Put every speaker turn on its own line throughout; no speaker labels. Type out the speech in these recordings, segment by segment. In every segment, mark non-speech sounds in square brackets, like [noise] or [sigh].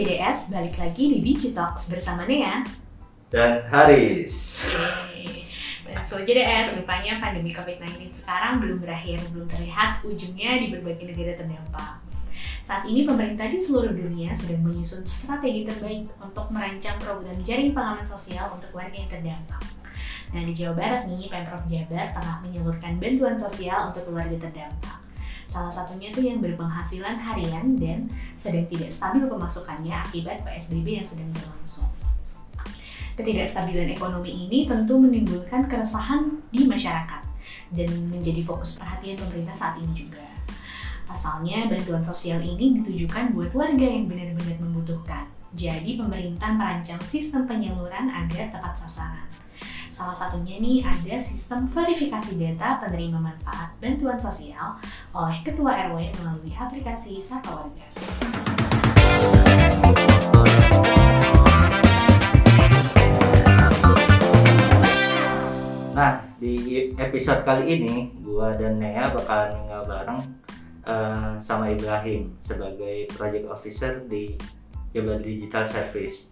JDS, balik lagi di Digitox bersama Nea.
dan Haris.
Yeay. Dan Sobat JDS, rupanya pandemi COVID-19 sekarang belum berakhir, belum terlihat ujungnya di berbagai negara terdampak. Saat ini pemerintah di seluruh dunia sedang menyusun strategi terbaik untuk merancang program jaring pengaman sosial untuk warga yang terdampak. Nah di Jawa Barat nih, Pemprov Jabar tengah menyalurkan bantuan sosial untuk keluarga terdampak. Salah satunya tuh yang berpenghasilan harian dan sedang tidak stabil pemasukannya akibat PSBB yang sedang berlangsung. Ketidakstabilan ekonomi ini tentu menimbulkan keresahan di masyarakat dan menjadi fokus perhatian pemerintah saat ini juga. Pasalnya, bantuan sosial ini ditujukan buat warga yang benar-benar membutuhkan. Jadi, pemerintah merancang sistem penyaluran agar tepat sasaran. Salah satunya nih ada sistem verifikasi data penerima manfaat bantuan sosial oleh Ketua RW melalui aplikasi Sapa Warga.
Nah, di episode kali ini, gua dan Nea bakalan tinggal bareng eh, sama Ibrahim sebagai project officer di Jabar Digital Service.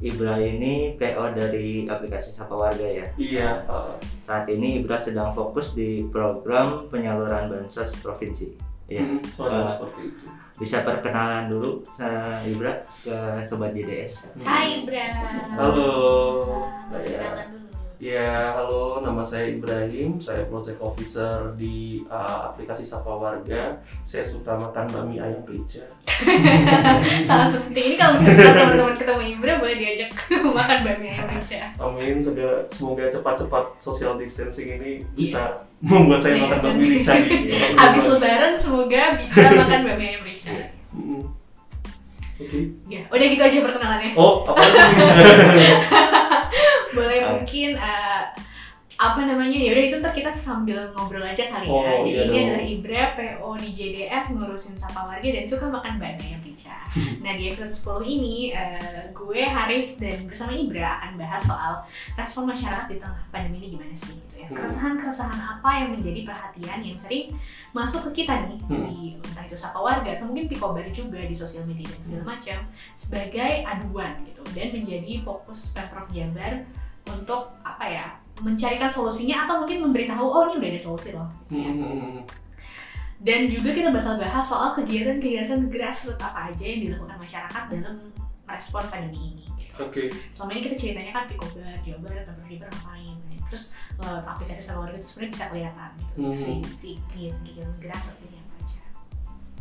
Ibra ini PO dari aplikasi Sapa Warga ya.
Iya, uh,
Saat ini Ibra sedang fokus di program penyaluran bansos provinsi. Ya.
hmm,
Eh,
seperti itu.
Bisa perkenalan dulu eh, Ibra ke sobat JDS.
Hai Bra.
Halo.
Perkenalan dulu.
Ya, halo, nama saya Ibrahim. Saya project officer di uh, aplikasi Sapa Warga. Saya suka makan bakmi ayam rica.
Sangat penting ini kalau misalnya teman-teman ketemu Ibra boleh diajak [laughs] makan bakmi ayam rica.
Amin. Semoga, semoga cepat-cepat social distancing ini bisa membuat saya
Iya,
makan bakmi rica. [laughs]
Habis lebaran semoga bisa makan bakmi ayam rica.
Iya. Hmm. Oke.
Ya, udah gitu aja perkenalannya.
Oh, apa? [laughs]
Boleh mungkin eh, apa namanya ya udah itu ntar kita sambil ngobrol aja kali ya.
Oh,
Jadi
iya
ini adalah Ibra PO di JDS ngurusin sapa warga dan suka makan bakmi ayam rica. nah di episode 10 ini eh, gue Haris dan bersama Ibra akan bahas soal respon masyarakat di tengah pandemi ini gimana sih gitu ya.
Hmm.
Keresahan-keresahan apa yang menjadi perhatian yang sering masuk ke kita nih
Hmm.
di entah itu sapa warga atau mungkin pikobar juga di sosial media dan segala macam sebagai aduan gitu dan menjadi fokus Pemprov Jabar untuk apa ya mencarikan solusinya atau mungkin memberitahu oh ini udah ada solusi loh gitu ya.
Hmm.
dan juga kita bakal bahas soal kegiatan-kegiatan grassroots apa aja yang dilakukan masyarakat dalam merespon pandemi ini gitu.
Oke.
selama ini kita ceritanya kan Pikobar, Jawa Barat, Pemprov Jabar ngapain nah, terus aplikasi sama warga itu sebenarnya bisa kelihatan gitu
Hmm.
si, si kegiatan-kegiatan grassroots ini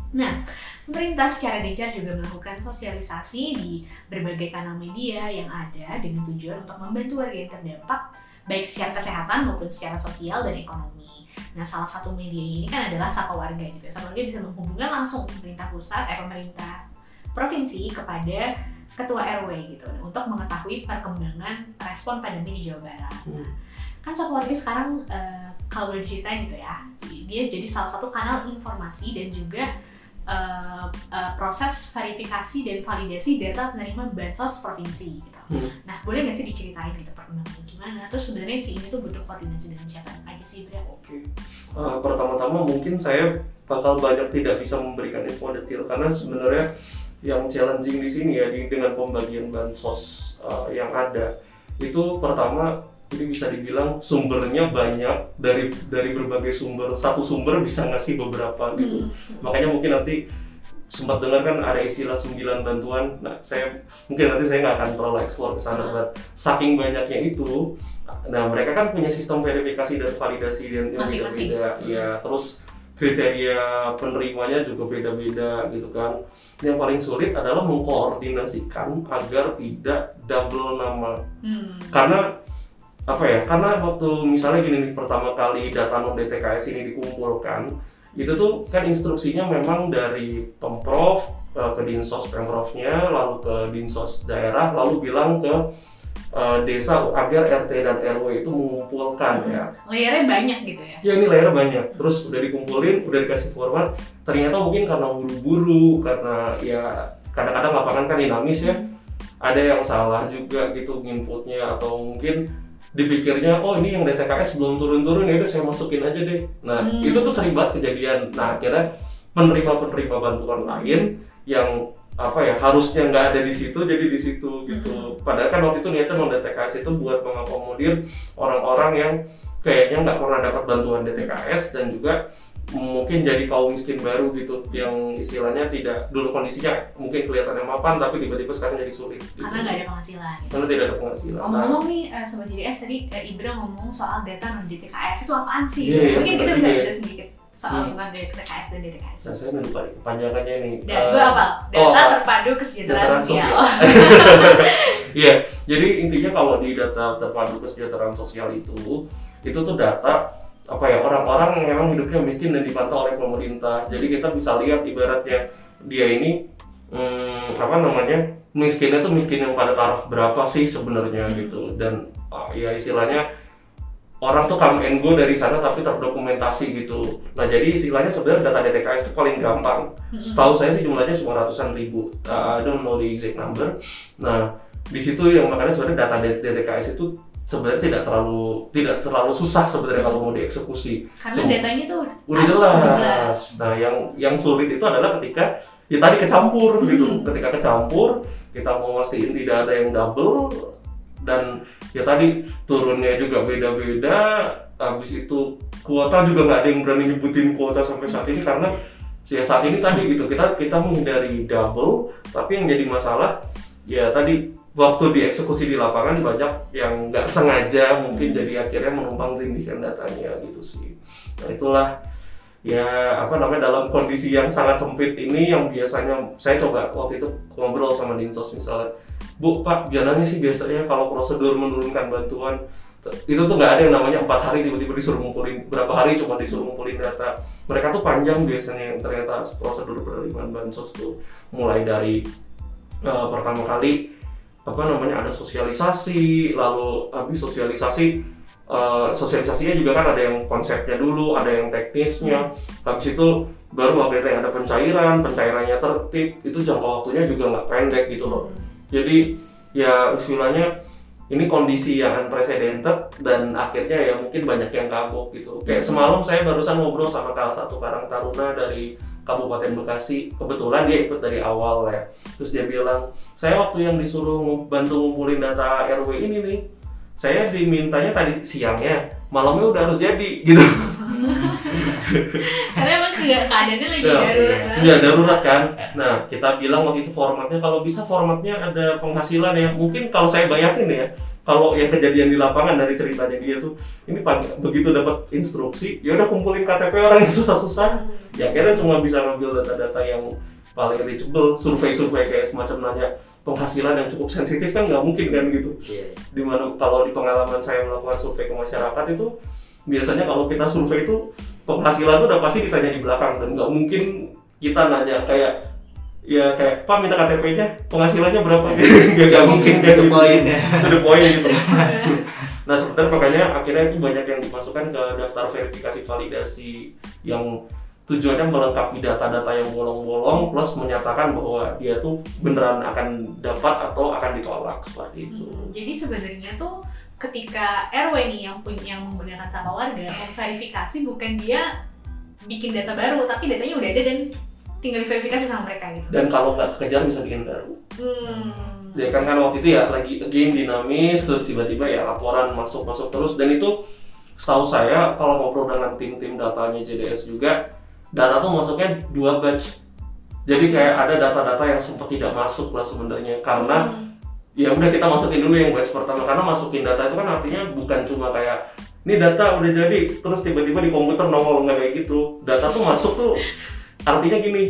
nah pemerintah secara gencar juga melakukan sosialisasi di berbagai kanal media yang ada dengan tujuan untuk membantu warga yang terdampak baik secara kesehatan maupun secara sosial dan ekonomi. Nah, salah satu media ini kan adalah Sapa Warga gitu. ya. Sapa Warga bisa menghubungkan langsung pemerintah pusat, eh pemerintah provinsi kepada ketua RW gitu untuk mengetahui perkembangan respon pandemi di Jawa Barat.
Hmm.
Nah, kan Sapa Warga sekarang eh, kalau boleh diceritain gitu ya, dia jadi salah satu kanal informasi dan juga eh, eh, proses verifikasi dan validasi data penerima bansos provinsi gitu.
Hmm.
Nah, boleh nggak sih diceritain gitu perkembangannya gimana? Terus sebenarnya si ini tuh butuh koordinasi dengan siapa aja sih, Bra?
Oke. Uh, pertama-tama mungkin saya bakal banyak tidak bisa memberikan info detail karena sebenarnya yang challenging di sini ya di, dengan pembagian bansos uh, yang ada itu pertama ini bisa dibilang sumbernya banyak dari dari berbagai sumber satu sumber bisa ngasih beberapa gitu. Makanya mungkin nanti sempat dengar kan ada istilah sembilan bantuan. Nah saya mungkin nanti saya nggak akan terlalu eksplor ke sana
Hmm.
saking banyaknya itu nah mereka kan punya sistem verifikasi dan validasi dan yang beda-beda. Ya terus kriteria penerimanya juga beda-beda gitu kan. Yang paling sulit adalah mengkoordinasikan agar tidak double nama.
Hmm.
karena apa ya karena waktu misalnya gini nih pertama kali data non DTKS ini dikumpulkan itu tuh kan instruksinya memang dari pemprov eh, ke dinsos pemprovnya lalu ke dinsos daerah lalu bilang ke eh, desa agar RT dan RW itu mengumpulkan
Hmm.
ya.
Layernya banyak gitu ya.
ya ini layar banyak. Terus udah dikumpulin udah dikasih format. Ternyata mungkin karena buru-buru karena ya kadang-kadang lapangan kan dinamis ya. Ada yang salah juga gitu inputnya atau mungkin dipikirnya oh ini yang DTKS belum turun-turun ya udah saya masukin aja deh. Nah
Hmm.
itu tuh sering banget kejadian. Nah akhirnya penerima-penerima bantuan lain yang apa ya harusnya nggak ada di situ jadi di situ gitu. Padahal kan waktu itu niatnya mau DTKS itu buat mengakomodir orang-orang yang kayaknya nggak pernah dapat bantuan DTKS dan juga mungkin jadi kaum miskin baru gitu yang istilahnya tidak dulu kondisinya mungkin kelihatannya mapan tapi tiba-tiba sekarang jadi sulit gitu.
Karena nggak ada penghasilan. Gitu.
karena tidak ada penghasilan Nah,
Ngomong-ngomong nih, eh, Sobat JDS tadi eh, Ibra ngomong soal data non DTKS itu apaan sih?
Iya, iya,
Mungkin kita bisa cerita sedikit soal
Hmm.
hubungan DTKS dan DTKS.
nah saya lupa nih kepanjangannya nih
Dan
Eh,
gue apa? Data
oh,
terpadu kesejahteraan
kesejahteraan
sosial. [laughs]
Iya, jadi intinya kalau di data terpadu kesejahteraan sosial itu, itu tuh data apa ya orang-orang yang memang hidupnya miskin dan dipantau oleh pemerintah. Jadi kita bisa lihat ibaratnya dia ini hmm, apa namanya miskinnya tuh miskin yang pada taraf berapa sih sebenarnya
Hmm.
gitu dan ah, ya istilahnya orang tuh come and go dari sana tapi terdokumentasi gitu. Nah jadi istilahnya sebenarnya data DTKS itu paling gampang. Setahu saya sih jumlahnya cuma ratusan ribu. Uh, I don't know the exact number. Nah di situ yang makanya sebenarnya data DTKS itu sebenarnya tidak terlalu tidak terlalu susah sebenarnya kalau mau dieksekusi.
Karena
Cuma-
datanya tuh
Udah
ah,
jelas.
udah jelas.
Nah yang yang sulit itu adalah ketika ya tadi kecampur gitu.
Hmm.
Ketika kecampur kita mau mastiin tidak ada yang double dan ya tadi turunnya juga beda-beda. Habis itu kuota juga nggak ada yang berani nyebutin kuota sampai saat ini karena ya saat ini tadi gitu kita kita menghindari double tapi yang jadi masalah ya tadi waktu dieksekusi di lapangan banyak yang nggak sengaja mungkin jadi akhirnya menumpang tindihkan datanya gitu sih. Nah itulah ya apa namanya dalam kondisi yang sangat sempit ini yang biasanya saya coba waktu itu ngobrol sama dinsos misalnya bu pak biasanya sih biasanya kalau prosedur menurunkan bantuan itu tuh nggak ada yang namanya empat hari tiba-tiba disuruh ngumpulin berapa hari cuma disuruh ngumpulin data. Mereka tuh panjang biasanya yang ternyata prosedur penerimaan bansos tuh mulai dari eh, pertama kali apa namanya ada sosialisasi lalu habis sosialisasi eh, sosialisasinya juga kan ada yang konsepnya dulu ada yang teknisnya. Habis itu baru akhirnya ada pencairan pencairannya tertib itu jangka waktunya juga nggak pendek gitu loh. Jadi ya istilahnya ini kondisi yang unprecedented dan akhirnya ya mungkin banyak yang kagok gitu. Kayak semalam saya barusan ngobrol sama salah satu karang taruna dari Kabupaten Bekasi kebetulan dia ikut dari awal ya terus dia bilang saya waktu yang disuruh bantu ngumpulin data RW ini nih saya dimintanya tadi siangnya malamnya udah harus jadi [laughs] gitu [laughs]
Karena emang ke- keadaannya lagi
Ya,
darurat.
Iya darurat kan. Nah kita bilang waktu itu formatnya kalau bisa formatnya ada penghasilan ya. Mungkin kalau saya bayangin ya, kalau yang kejadian di lapangan dari ceritanya dia tuh, ini begitu dapat instruksi, ya udah kumpulin KTP orang yang susah-susah. Ya akhirnya cuma bisa ngambil data-data yang paling reachable, survei-survei kayak semacam nanya penghasilan yang cukup sensitif kan nggak mungkin kan gitu.
Iya.
Di mana kalau di pengalaman saya melakukan survei ke masyarakat itu biasanya kalau kita survei itu penghasilan itu udah pasti ditanya di belakang dan nggak mungkin kita nanya kayak ya kayak pak minta KTP-nya penghasilannya berapa? Nggak nggak mungkin kayak
itu
gitu.
poinnya.
Itu the point gitu nah sebenarnya makanya akhirnya itu banyak yang dimasukkan ke daftar verifikasi validasi yang tujuannya melengkapi data-data yang bolong-bolong plus menyatakan bahwa dia tuh beneran akan dapat atau akan ditolak seperti itu.
Hmm, jadi sebenarnya tuh ketika RW nih yang punya yang menggunakan sapa warga memverifikasi bukan dia bikin data baru tapi datanya udah ada dan tinggal diverifikasi sama mereka gitu.
dan kalau nggak kekejar bisa bikin baru
Hmm.
ya kan kan waktu itu ya lagi game dinamis terus tiba-tiba ya laporan masuk masuk terus dan itu setahu saya kalau ngobrol dengan tim-tim datanya JDS juga data tuh masuknya dua batch jadi kayak ada data-data yang sempat tidak masuk lah sebenarnya karena
Hmm.
ya udah kita masukin dulu yang batch pertama karena masukin data itu kan artinya bukan cuma kayak ini data udah jadi terus tiba-tiba di komputer nongol nggak kayak gitu data tuh masuk tuh artinya gini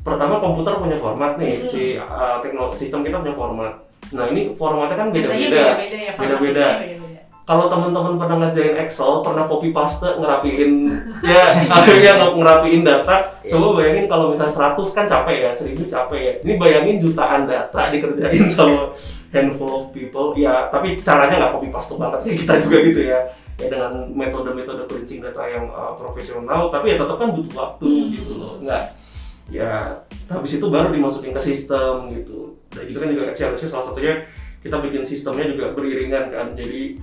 pertama komputer punya format nih
Hmm.
si uh, teknologi sistem kita punya format nah ini formatnya kan beda-beda
beda-beda ya,
Beda-beda.
beda-beda.
kalau teman-teman pernah ngerjain Excel pernah copy paste ngerapiin [laughs] ya akhirnya nge- ngerapiin data
Iya.
coba bayangin kalau misalnya 100 kan capek ya 1000 capek ya ini bayangin jutaan data dikerjain [laughs] sama handful of people ya tapi caranya nggak copy paste banget kayak kita juga gitu ya ya dengan metode-metode cleansing data yang uh, profesional tapi ya tetap kan butuh waktu
Hmm.
gitu loh. Nggak ya habis itu baru dimasukin ke sistem gitu. Dan itu kan juga challenge salah satunya kita bikin sistemnya juga beriringan kan. Jadi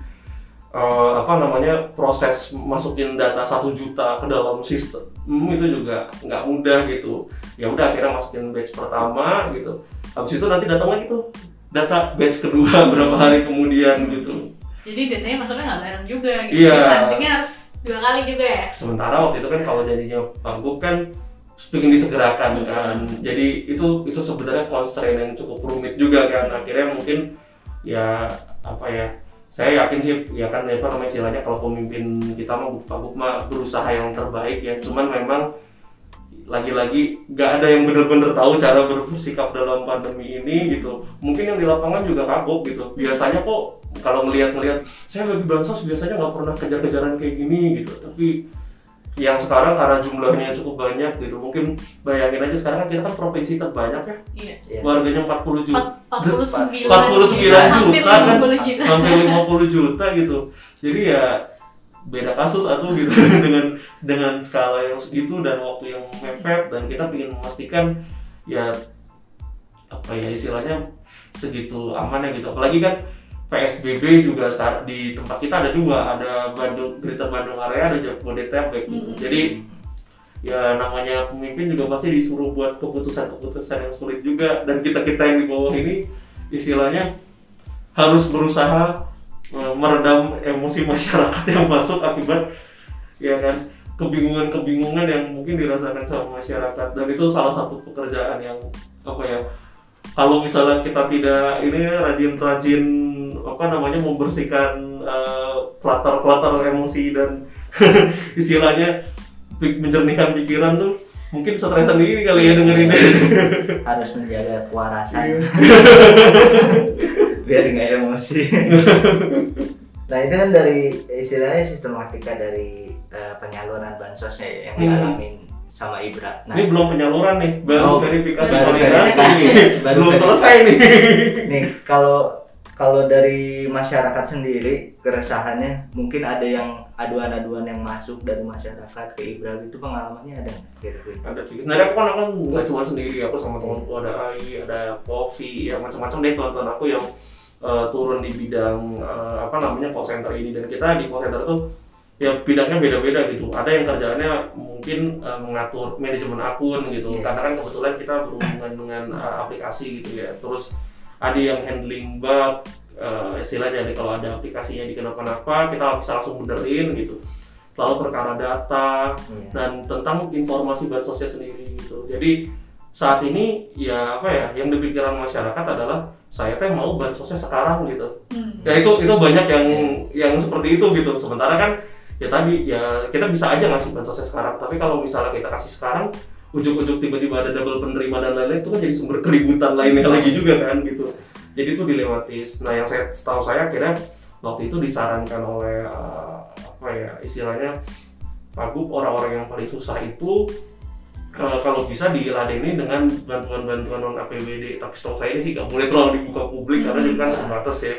eh, apa namanya proses masukin data satu juta ke dalam sistem hmm, itu juga nggak mudah gitu. Ya udah akhirnya masukin batch pertama gitu. Habis itu nanti datang lagi tuh data batch kedua [laughs] berapa hari kemudian gitu
Jadi datanya masuknya nggak bareng juga gitu.
Iya.
Jadi cleansingnya harus dua kali juga ya.
sementara waktu itu kan kalau jadinya Pagub kan ingin disegerakan kan. Jadi itu itu sebenarnya constraint yang cukup rumit juga kan. Akhirnya mungkin ya apa ya saya yakin sih ya kan apa namanya istilahnya kalau pemimpin kita mah Pagub mah berusaha yang terbaik ya. Cuman memang lagi-lagi nggak ada yang benar-benar tahu cara bersikap dalam pandemi ini gitu. Mungkin yang di lapangan juga kagok gitu. Biasanya kok kalau ngelihat-ngelihat saya bagi bansos biasanya nggak pernah kejar-kejaran kayak gini gitu. Tapi yang sekarang karena jumlahnya cukup banyak gitu mungkin bayangin aja sekarang kan kita kan provinsi terbanyak ya.
Iya.
Iya.
warganya 40 juta.
49
49
hampir
juta. kan?
50 juta.
hampir 50 juta gitu. Jadi ya beda kasus atau gitu [laughs] dengan dengan skala yang segitu dan waktu yang mepet dan kita ingin memastikan ya apa ya istilahnya segitu aman ya gitu. Apalagi kan PSBB juga di tempat kita ada dua. Ada Bandung Greater Bandung area ada Jabodetabek gitu
Mhm.
jadi ya namanya pemimpin juga pasti disuruh buat keputusan-keputusan yang sulit juga. Dan kita kita yang di bawah ini istilahnya harus berusaha eh, meredam emosi masyarakat yang masuk akibat ya kan kebingungan-kebingungan yang mungkin dirasakan sama masyarakat. Dan itu salah satu pekerjaan yang apa ya kalau misalnya kita tidak ini rajin-rajin apa namanya membersihkan eh, klater-klater emosi dan [laughs] istilahnya menjernihkan pikiran tuh mungkin stres sendiri kali ya dengerin. [laughs]
Harus menjaga kewarasan. [laughs] Biar nggak emosi. Nah itu kan dari istilahnya sistematika dari eh, penyaluran bansosnya ya, yang
Hmm.
Sama Ibra. Nah
ini belum penyaluran nih baru
Oh,
verifikasi
baru
validasi
verifikasi. Baru
belum selesai nih.
Nih kalau kalau dari masyarakat sendiri keresahannya mungkin ada yang aduan-aduan yang masuk dari masyarakat ke Ibra itu pengalamannya ada nggak kira-kira?
Ada sih. Sebenarnya aku kan aku nggak cuma sendiri aku sama temanku ada Ai ada Kofi ya macam-macam deh teman-teman aku yang eh, turun di bidang eh, apa namanya call center ini. Dan kita di call center tuh ya bidangnya beda-beda gitu ada yang kerjaannya mungkin eh, mengatur manajemen akun gitu
Iya.
karena kan kebetulan kita berhubungan dengan eh, aplikasi gitu ya terus ada yang handling bug eh, istilahnya nih, kalau ada aplikasinya dikenapa-napa kita bisa langsung benerin gitu lalu perkara data
Iya.
dan tentang informasi bansosnya sendiri gitu. Jadi saat ini ya apa ya yang dipikiran masyarakat adalah saya teh mau bansosnya sekarang gitu.
Hmm.
Ya itu itu banyak yang yang seperti itu gitu. Sementara kan ya tadi ya kita bisa aja ngasih bansosnya sekarang. Tapi kalau misalnya kita kasih sekarang ujuk-ujuk tiba-tiba ada double penerima dan lain-lain itu kan jadi sumber keributan lainnya lagi juga kan gitu. Jadi itu dilematis. Nah yang saya setahu saya kira waktu itu disarankan oleh uh, apa ya istilahnya Pagub orang-orang yang paling susah itu uh, kalau bisa diladeni dengan bantuan-bantuan non APBD tapi setahu saya ini sih nggak boleh terlalu dibuka publik karena juga kan terbatas ya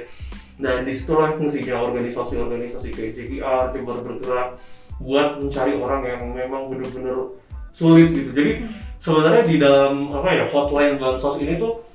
dan di situlah fungsinya organisasi-organisasi kayak JKR Timur bergerak buat mencari orang yang memang benar-benar sulit gitu jadi sebenarnya di dalam apa ya hotline bansos ini tuh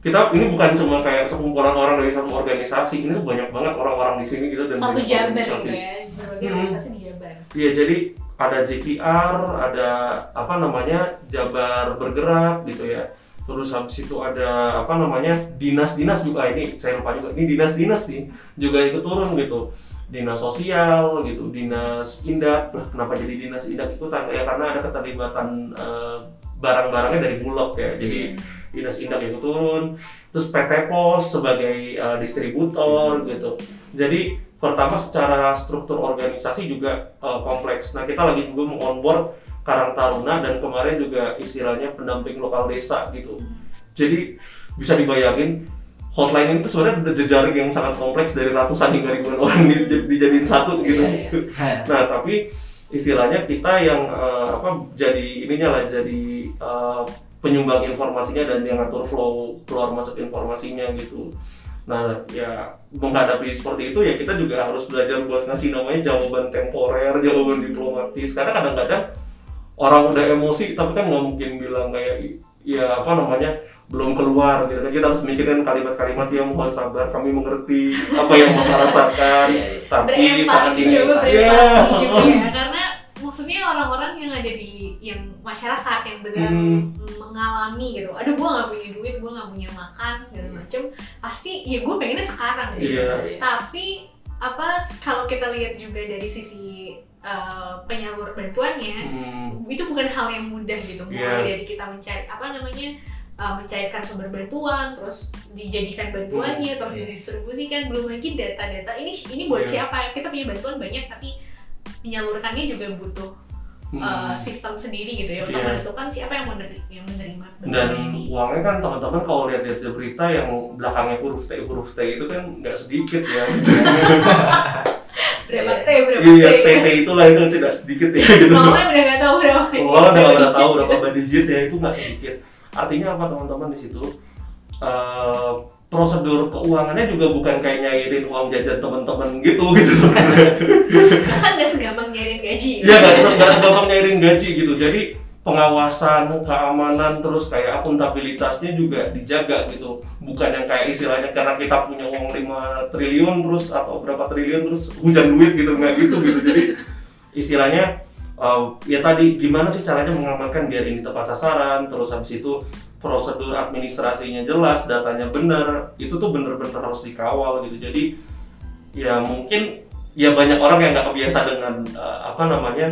kita ini bukan cuma kayak sekumpulan orang dari satu organisasi ini tuh banyak banget orang-orang di sini gitu dan
Satu Jabar
organisasi.
itu ya, berbagai
Hmm.
organisasi di Jabar.
Iya, jadi ada JKR, ada apa namanya Jabar bergerak gitu ya. Terus habis itu ada apa namanya dinas-dinas juga ini saya lupa juga ini dinas-dinas nih juga ikut turun gitu. Dinas sosial gitu, dinas indak. Nah, kenapa jadi dinas indak ikutan? Ya karena ada keterlibatan eh, barang-barangnya dari bulog ya. Jadi dinas indak ikut turun. Terus PT Pos sebagai eh, distributor gitu. Jadi pertama secara struktur organisasi juga uh, kompleks. Nah kita lagi juga mengonboard Karang Taruna dan kemarin juga istilahnya pendamping lokal desa gitu. Jadi bisa dibayangin hotline itu sebenarnya udah jejaring yang sangat kompleks dari ratusan hingga ribuan orang di, di- dijadiin satu gitu.
Iya, [laughs]
Nah tapi istilahnya kita yang uh, apa jadi ininya lah jadi uh, penyumbang informasinya dan yang ngatur flow keluar masuk informasinya gitu. Nah ya menghadapi seperti itu ya kita juga harus belajar buat ngasih namanya jawaban temporer, jawaban diplomatis. Karena kadang-kadang orang udah emosi tapi kan nggak mungkin bilang kayak ya apa namanya belum keluar gitu kan kita harus mikirin kalimat-kalimat yang mohon sabar kami mengerti apa yang bapak rasakan
Iya, iya.
tapi
berempati
saat ini
mencoba
Iya.
berempati juga ya karena maksudnya orang-orang yang ada di yang masyarakat yang benar
Hmm.
mengalami gitu aduh gue nggak punya duit gue nggak punya makan segala macem pasti ya gue pengennya sekarang gitu
Iya.
tapi apa kalau kita lihat juga dari sisi uh, penyalur bantuannya
Hmm,
itu bukan hal yang mudah gitu mulai
Iya.
dari kita mencari apa namanya uh, mencairkan sumber bantuan terus dijadikan bantuannya terus
Iya.
didistribusikan belum lagi data-data ini ini buat
Iya.
siapa kita punya bantuan banyak tapi menyalurkannya juga butuh
hmm.
uh, sistem sendiri gitu ya untuk
Iya.
menentukan siapa yang menerima yang menerima
dan
ini
uangnya kan teman-teman kalau lihat-lihat di berita yang belakangnya huruf T huruf T itu kan nggak sedikit ya [laughs]
berapa
Iya.
T berapa
iya
T
TT itulah itu tidak sedikit ya gitu
Nolnya udah nggak tahu berapa
Wah, udah nggak tahu berapa digit ya itu nggak sedikit. Artinya apa teman-teman di situ? Eh, prosedur keuangannya juga bukan kayak nyairin uang jajan teman-teman gitu gitu sebenarnya.
kan nggak segampang nyariin gaji
Iya nggak segampang nyairin gaji gitu. Jadi pengawasan, keamanan, terus kayak akuntabilitasnya juga dijaga gitu. Bukan yang kayak istilahnya karena kita punya uang 5 triliun terus atau berapa triliun terus hujan duit gitu nggak gitu gitu. [laughs] Jadi istilahnya uh, ya tadi gimana sih caranya mengamankan biar ini tepat sasaran terus habis itu prosedur administrasinya jelas datanya benar itu tuh bener-bener harus dikawal gitu jadi ya mungkin ya banyak orang yang nggak kebiasa dengan uh, apa namanya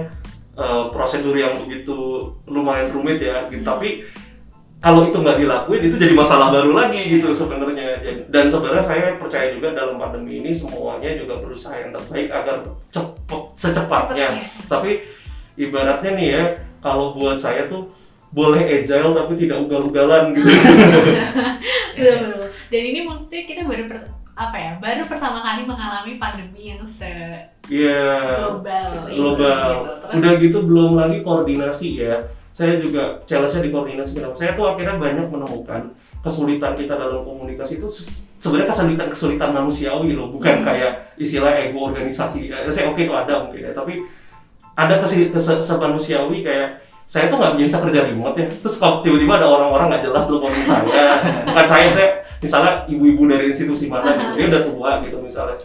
uh, prosedur yang begitu lumayan rumit ya gitu.
Hmm.
tapi kalau itu nggak dilakuin itu jadi masalah baru lagi gitu sebenarnya. Dan- sebenarnya saya percaya juga dalam pandemi ini semuanya juga berusaha yang terbaik agar cepet secepatnya. Tapi ibaratnya nih ya kalau buat saya tuh boleh agile tapi tidak ugal-ugalan gitu.
Betul [laughs] betul. Dan ini maksudnya kita baru per- apa ya baru pertama kali mengalami pandemi yang se
Iya.
global
global.
gitu. Terus-
udah gitu belum lagi koordinasi ya. Saya juga challenge-nya di koordinasi kenapa saya tuh akhirnya banyak menemukan kesulitan kita dalam komunikasi itu sebenarnya kesulitan kesulitan manusiawi loh. Bukan
Hmm.
kayak istilah ego organisasi. Eh, saya oke itu ada mungkin ya tapi ada kese- semanusiawi kayak saya tuh nggak biasa kerja remote ya. Terus kalau tiba-tiba ada orang-orang nggak jelas loh konten saya. [laughs] Bukan saya saya misalnya ibu-ibu dari institusi mana gitu dia udah tua gitu misalnya.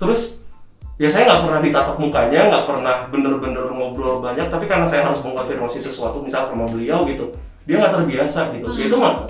Terus ya saya nggak pernah ditatap mukanya nggak pernah bener-bener ngobrol banyak tapi karena saya harus mengkonfirmasi sesuatu misal sama beliau gitu dia nggak terbiasa gitu.
Hmm.
itu mah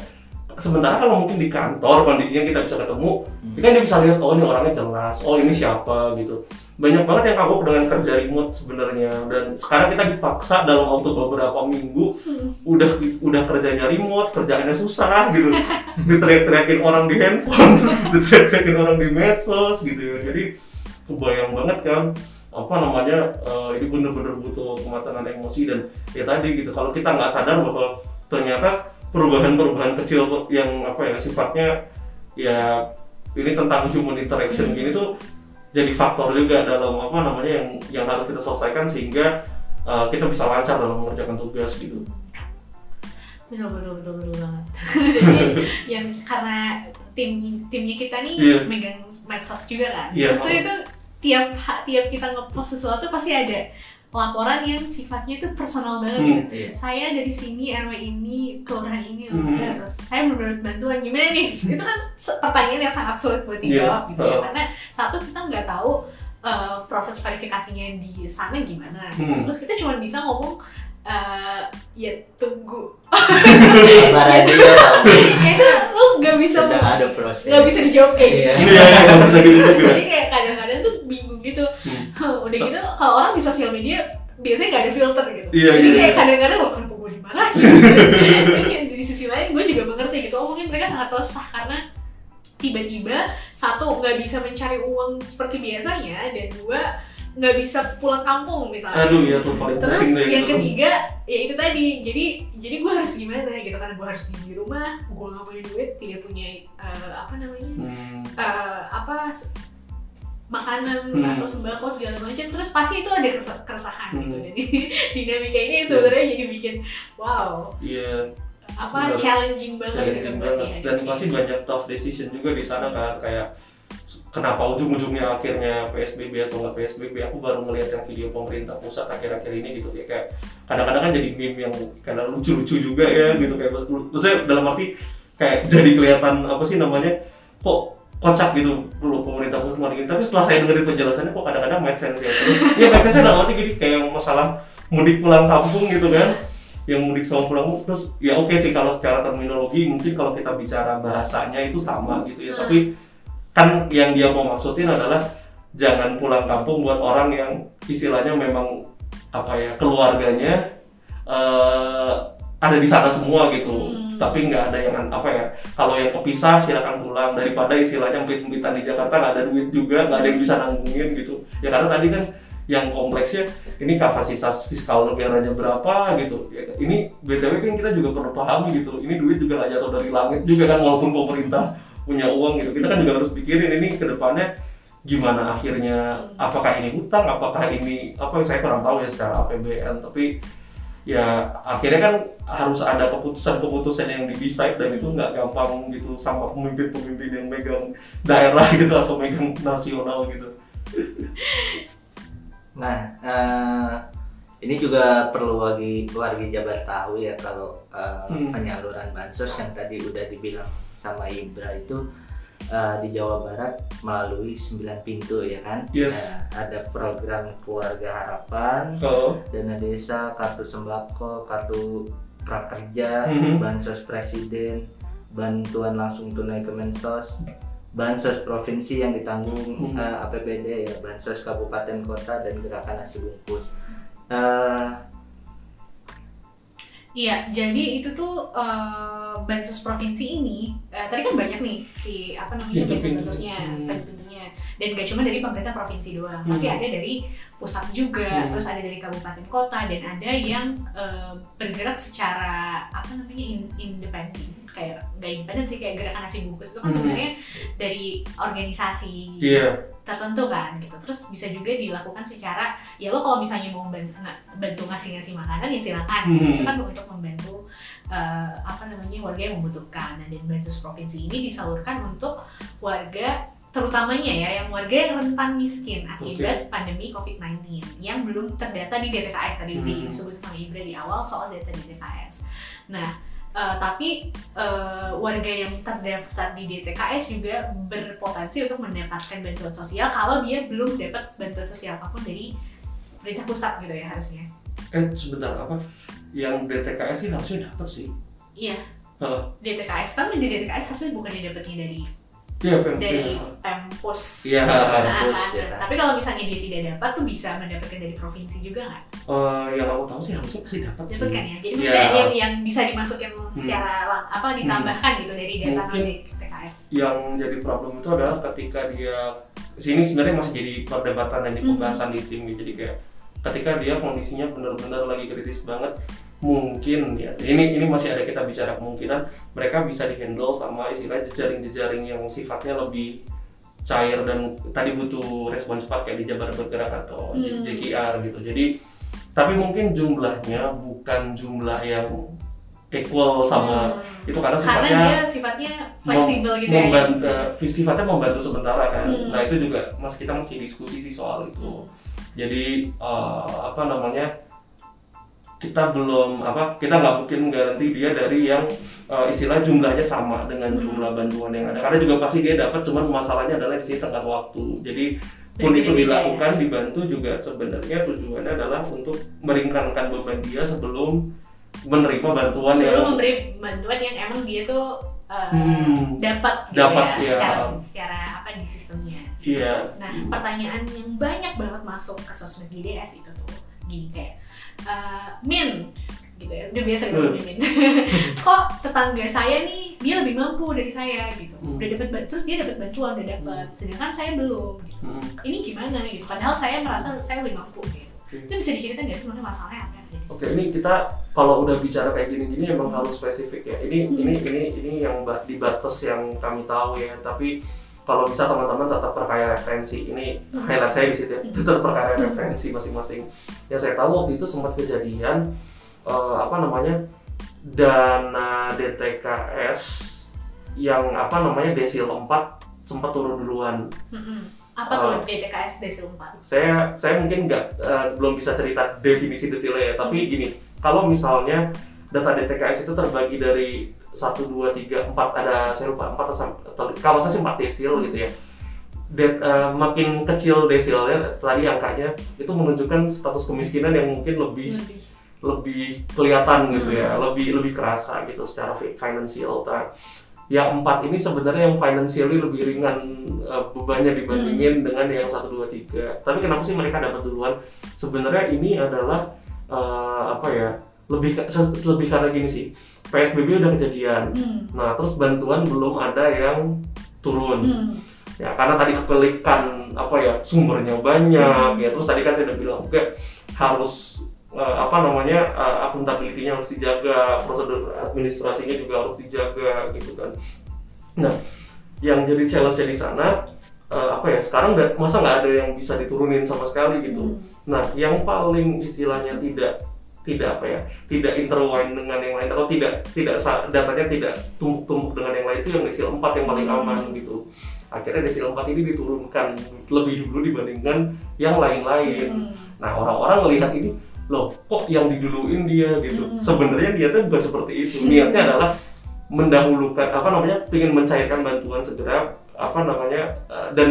sementara kalau mungkin di kantor kondisinya kita bisa ketemu dia kan dia bisa lihat oh ini orangnya jelas oh ini siapa gitu. Banyak banget yang kagok dengan kerja remote sebenarnya. Dan sekarang kita dipaksa dalam waktu beberapa minggu
Hmm.
udah udah kerjanya remote kerjaannya susah gitu. [laughs] Diteriak-teriakin orang di handphone [laughs] diteriak-teriakin orang di medsos gitu ya. Jadi kebayang banget kan apa namanya eh, ini bener-bener butuh kematangan emosi dan ya tadi gitu kalau kita nggak sadar bahwa ternyata perubahan-perubahan kecil yang apa ya sifatnya ya ini tentang human interaction
Hmm.
gini tuh jadi faktor juga dalam apa namanya yang yang harus kita selesaikan sehingga eh, kita bisa lancar dalam mengerjakan tugas gitu.
betul betul betul betul banget [laughs] yang karena tim timnya kita nih
Iya.
megang medsos juga kan
Iya,
terus itu tiap tiap kita ngepost sesuatu pasti ada laporan yang sifatnya itu personal banget
Hmm.
Iya.
saya dari sini RW ini kelurahan ini
Hmm.
ya, terus saya menurut bantuan gimana nih [laughs] itu kan pertanyaan yang sangat sulit buat
Iya,
dijawab gitu ya karena satu kita nggak tahu uh, proses verifikasinya di sana gimana
Hmm.
terus kita cuma bisa ngomong uh, ya tunggu
Sabar aja ya [laughs]
ya itu lu nggak bisa
sedang ada proses.
nggak bisa dijawab kayak gitu
Iya.
Iya, iya, nggak bisa gitu juga.
jadi kayak kadang-kadang tuh bingung gitu
Hmm. [laughs]
udah gitu kalau orang di sosial media biasanya nggak ada filter gitu
Iya,
jadi
iya,
kayak
iya.
kadang-kadang loh kenapa gue di mana [laughs] di sisi lain gue juga mengerti gitu oh mungkin mereka sangat resah karena tiba-tiba satu nggak bisa mencari uang seperti biasanya dan dua nggak bisa pulang kampung misalnya
Aduh ya tuh paling
terus
deh
yang
gitu.
ketiga ya itu tadi jadi jadi gue harus gimana gitu karena gue harus di rumah gue nggak punya duit tidak punya eh, apa namanya
Hmm.
eh, apa makanan
Hmm.
atau sembako segala macam terus pasti itu ada keresa- keresahan gitu
Hmm.
jadi [laughs] dinamika ini sebenarnya jadi bikin wow
Iya,
apa
Benar.
challenging banget gitu
challenging
buat
banget.
dia
Dan pasti banyak tough decision juga di sana kan kayak kenapa ujung-ujungnya akhirnya PSBB atau nggak PSBB aku baru ngeliat yang video pemerintah pusat akhir-akhir ini gitu ya kayak kadang-kadang kan jadi meme yang kadang lucu-lucu juga ya gitu kayak maksudnya dalam arti kayak jadi kelihatan apa sih namanya kok kocak gitu dulu pemerintah pusat kemarin gini tapi setelah saya dengerin penjelasannya kok kadang-kadang make sense ya terus ya make sense dalam arti gini kayak masalah mudik pulang kampung gitu kan yang mudik sama pulang kampung. terus ya oke sih kalau secara terminologi mungkin kalau kita bicara bahasanya itu sama gitu ya
Hmm.
tapi kan yang dia mau maksudin adalah jangan pulang kampung buat orang yang istilahnya memang apa ya keluarganya eh, ada di sana semua gitu.
Hmm.
tapi nggak ada yang apa ya kalau yang kepisah silakan pulang. Daripada istilahnya empit-empitan di Jakarta nggak ada duit juga nggak ada yang bisa nanggungin gitu. Ya karena tadi kan yang kompleksnya ini kapasitas fiskal negaranya berapa gitu. Ya, ini btw kan kita juga perlu pahami gitu. Ini duit juga nggak jatuh dari langit juga kan walaupun pemerintah punya uang gitu. Kita kan juga harus pikirin ini ke depannya gimana akhirnya apakah ini hutang apakah ini apa yang saya kurang tahu ya secara APBN tapi ya akhirnya kan harus ada keputusan-keputusan yang di decide dan itu nggak gampang gitu sama pemimpin-pemimpin yang megang daerah [laughs] gitu atau megang nasional gitu
Nah, eh, ini juga perlu bagi warga Jabar tahu ya kalau eh,
Hmm.
penyaluran bansos yang tadi udah dibilang sama Ibra itu eh, di Jawa Barat melalui 9 pintu ya kan.
Yes.
Nah, ada program Keluarga Harapan,
kalau
dana desa, kartu sembako, kartu prakerja,
Mhm.
bansos presiden, bantuan langsung tunai Kemensos, bansos provinsi yang ditanggung
Mhm.
eh, APBD ya, bansos kabupaten kota dan gerakan nasi bungkus. Eh,
Iya, jadi itu tuh eh, bansos provinsi ini eh, tadi kan banyak nih si apa namanya bansos-bansosnya,
Hmm.
pintunya. Dan gak cuma dari pemerintah provinsi doang,
Hmm.
tapi ada dari pusat juga,
Hmm.
terus ada dari kabupaten kota dan ada yang eh, bergerak secara apa namanya in- independen kayak nggak independen sih kayak gerakan nasi bungkus itu kan
Hmm.
sebenarnya dari organisasi
iya
tertentu kan gitu terus bisa juga dilakukan secara ya lo kalau misalnya mau bantu, nga- bantu ngasih-ngasih makanan ya silakan
Hmm.
itu kan untuk membantu eh, apa namanya warga yang membutuhkan Nah, dan bantus provinsi ini disalurkan untuk warga terutamanya ya yang warga yang rentan miskin akibat pandemi COVID-19 yang belum terdata di DTKS tadi
Hmm.
disebut sama Ibra di awal soal data di DTKS. Nah, eh, tapi eh, warga yang terdaftar di DTKS juga berpotensi untuk mendapatkan bantuan sosial kalau dia belum dapat bantuan sosial apa pun dari pemerintah pusat gitu ya harusnya.
eh sebentar apa yang DTKS sih harusnya dapat sih
Iya.
Heeh.
DTKS kan di DTKS harusnya bukan didapatnya dari
iya Pem.
dari
Iya.
Pempus.
Iya,
Nah,
Pempus,
kan.
ya.
Tapi kalau misalnya dia tidak dapat tuh bisa mendapatkan dari provinsi juga nggak?
Eh, yang aku tahu sih harusnya pasti dapat sih
Dapat kan ya? Jadi
Iya.
maksudnya yang, yang bisa dimasukin secara lang- apa ditambahkan gitu dari data
Mungkin.
non DTKS.
yang jadi problem itu adalah ketika dia sini sebenarnya masih jadi perdebatan dan di
Mhm.
pembahasan di tim gitu. jadi kayak ketika dia kondisinya benar-benar lagi kritis banget mungkin ya ini ini masih ada kita bicara kemungkinan mereka bisa dihandle sama istilah jejaring-jejaring yang sifatnya lebih cair dan tadi butuh respon cepat kayak di Jabar Bergerak atau
Hmm.
JKR gitu jadi tapi mungkin jumlahnya bukan jumlah yang equal sama
Hmm.
itu karena
karena
sifatnya
dia sifatnya fleksibel gitu ya.
membantu, eh, sifatnya membantu sementara kan.
Hmm.
Nah itu juga mas kita masih diskusi sih soal itu. Jadi eh, apa namanya kita belum apa kita nggak mungkin garanti dia dari yang eh, istilah jumlahnya sama dengan
Hmm.
jumlah bantuan yang ada karena juga pasti dia dapat cuman masalahnya adalah di sini tengah waktu jadi pun itu dilakukan dibantu juga sebenarnya tujuannya adalah untuk meringankan beban dia sebelum menerima bantuan
Sebelum
yang
memberi bantuan yang emang dia tuh uh,
Hmm.
dapat gitu
Dapat,
ya,
iya.
secara secara apa di sistemnya.
iya
Nah, pertanyaan yang banyak banget masuk ke sosmed GDS itu tuh gini kayak eh, Min gitu ya, udah biasa
Hmm.
Min. [laughs] Kok tetangga saya nih dia lebih mampu dari saya gitu.
Hmm.
Udah dapat terus dia dapat bantuan udah dapat, sedangkan saya belum gitu.
Hmm.
Ini gimana gitu. Padahal saya merasa saya lebih mampu gitu.
Oke.
Itu bisa diceritain nggak sih sebenarnya masalahnya apa?
Oke, ini kita kalau udah bicara kayak gini-gini emang harus spesifik ya. Ini
Hmm.
ini ini ini yang ba- di batas yang kami tahu ya. Tapi kalau bisa teman-teman tetap perkaya referensi. Ini
Hmm.
highlight saya di situ ya.
Hmm.
Tetap perkaya referensi masing-masing. Yang saya tahu waktu itu sempat kejadian eh, apa namanya dana DTKS yang apa namanya desil 4 sempat turun duluan.
Mm-mm. Apa
Uh,
tuh DTKS Desil 4?
Saya saya mungkin nggak eh, belum bisa cerita definisi detailnya ya, tapi
Hmm.
gini, kalau misalnya data DTKS itu terbagi dari 1, 2, 3, 4, ada saya lupa 4 atau, kalau saya sih 4 desil
Hmm.
gitu ya. Det, eh, makin kecil desilnya tadi angkanya itu menunjukkan status kemiskinan yang mungkin lebih
Lebih.
lebih kelihatan gitu ya,
Hmm.
lebih lebih kerasa gitu secara fi- financial. Nah, yang empat ini sebenarnya yang financially lebih ringan uh, bebannya dibandingin dengan yang satu dua tiga. Tapi kenapa sih mereka dapat duluan? Sebenarnya ini adalah uh, apa ya? Lebih lebih karena gini sih. PSBB udah kejadian.
Hmm.
Nah, terus bantuan belum ada yang turun
Hmm.
ya karena tadi kepelikan apa ya sumbernya banyak ya terus tadi kan saya udah bilang juga harus eh, apa namanya eh, akuntabilitinya harus dijaga prosedur administrasinya juga harus dijaga gitu kan nah yang jadi challenge di sana eh, apa ya sekarang masa nggak ada yang bisa diturunin sama sekali gitu
Hmm.
Nah, yang paling istilahnya tidak tidak apa ya, tidak intertwine dengan yang lain atau tidak tidak datanya tidak tumpuk-tumpuk dengan yang lain itu yang desil 4 yang paling
Hmm.
aman gitu. Akhirnya desil 4 ini diturunkan lebih dulu dibandingkan yang lain-lain.
Hmm.
Nah, orang-orang melihat ini loh kok yang diduluin dia gitu.
Hmm.
Sebenarnya niatnya bukan seperti itu. Niatnya adalah mendahulukan apa namanya, ingin mencairkan bantuan segera apa namanya eh, dan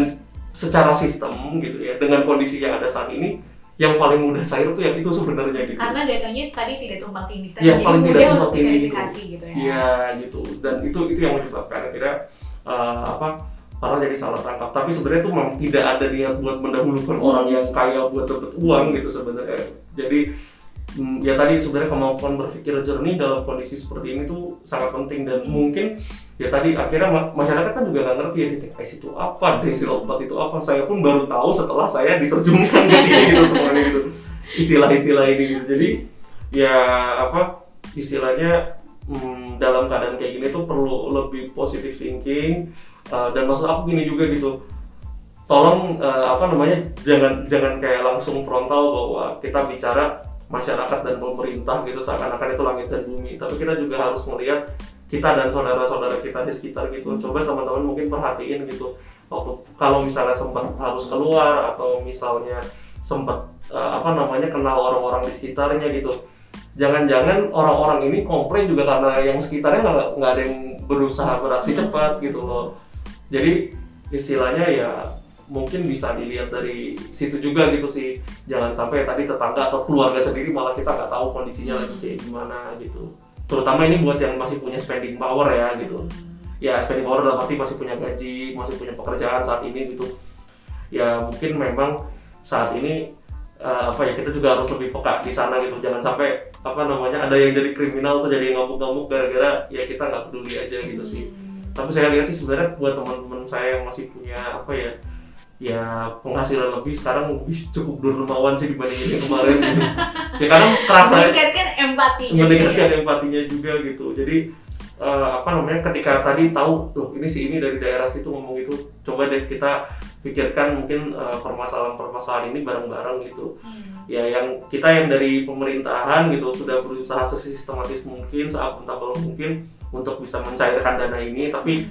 secara sistem gitu ya dengan kondisi yang ada saat ini yang paling mudah cair tuh yang itu sebenarnya gitu.
Karena datanya tadi tidak tumpang tindih tadi,
Iya,
jadi
paling tidak tumpang
untuk
tindih itu.
diverifikasi gitu ya.
Iya gitu dan itu itu yang menyebabkan akhirnya eh, apa orang jadi salah tangkap tapi sebenarnya itu memang tidak ada niat buat mendahulukan
Hmm.
orang yang kaya buat dapat uang gitu sebenarnya jadi ya tadi sebenarnya kemampuan berpikir jernih dalam kondisi seperti ini tuh sangat penting dan
Hmm.
mungkin ya tadi akhirnya ma- masyarakat kan juga nggak ngerti ya DTKS itu apa desil obat itu apa. Saya pun baru tahu setelah saya diterjemahkan di sini gitu semuanya gitu. Istilah-istilah ini gitu. Jadi ya apa istilahnya hmm, dalam keadaan kayak gini tuh perlu lebih positive thinking uh, dan maksud aku gini juga gitu. Tolong uh, apa namanya jangan jangan kayak langsung frontal bahwa kita bicara masyarakat dan pemerintah gitu seakan-akan itu langit dan bumi. Tapi kita juga harus melihat kita dan saudara-saudara kita di sekitar gitu. Coba teman-teman mungkin perhatiin gitu waktu kalau misalnya sempat harus keluar atau misalnya sempat uh, apa namanya kenal orang-orang di sekitarnya gitu. Jangan-jangan orang-orang ini komplain juga karena yang sekitarnya nggak ada yang berusaha beraksi
Hmm.
cepat gitu loh. Jadi istilahnya ya mungkin bisa dilihat dari situ juga gitu sih jangan sampai tadi tetangga atau keluarga sendiri malah kita nggak tahu kondisinya lagi
Hmm.
kayak gimana gitu terutama ini buat yang masih punya spending power ya gitu ya spending power dalam arti masih punya gaji, masih punya pekerjaan saat ini gitu. Ya mungkin memang saat ini eh, apa ya kita juga harus lebih peka di sana gitu. Jangan sampai apa namanya ada yang jadi kriminal atau jadi ngamuk-ngamuk gara-gara ya kita nggak peduli aja gitu sih.
Hmm.
Tapi saya lihat sih sebenarnya buat teman-teman saya yang masih punya apa ya ya penghasilan lebih sekarang lebih cukup dermawan sih dibandingin yang kemarin gitu. Ya karena kerasa
meningkatkan empati
meningkatkan empatinya juga gitu jadi eh, apa namanya ketika tadi tahu loh ini si ini dari daerah situ ngomong gitu coba deh kita pikirkan mungkin eh, permasalahan-permasalahan ini bareng-bareng gitu
Hmm.
ya yang kita yang dari pemerintahan gitu sudah berusaha sesistematis mungkin seakuntabel mungkin untuk bisa mencairkan dana ini tapi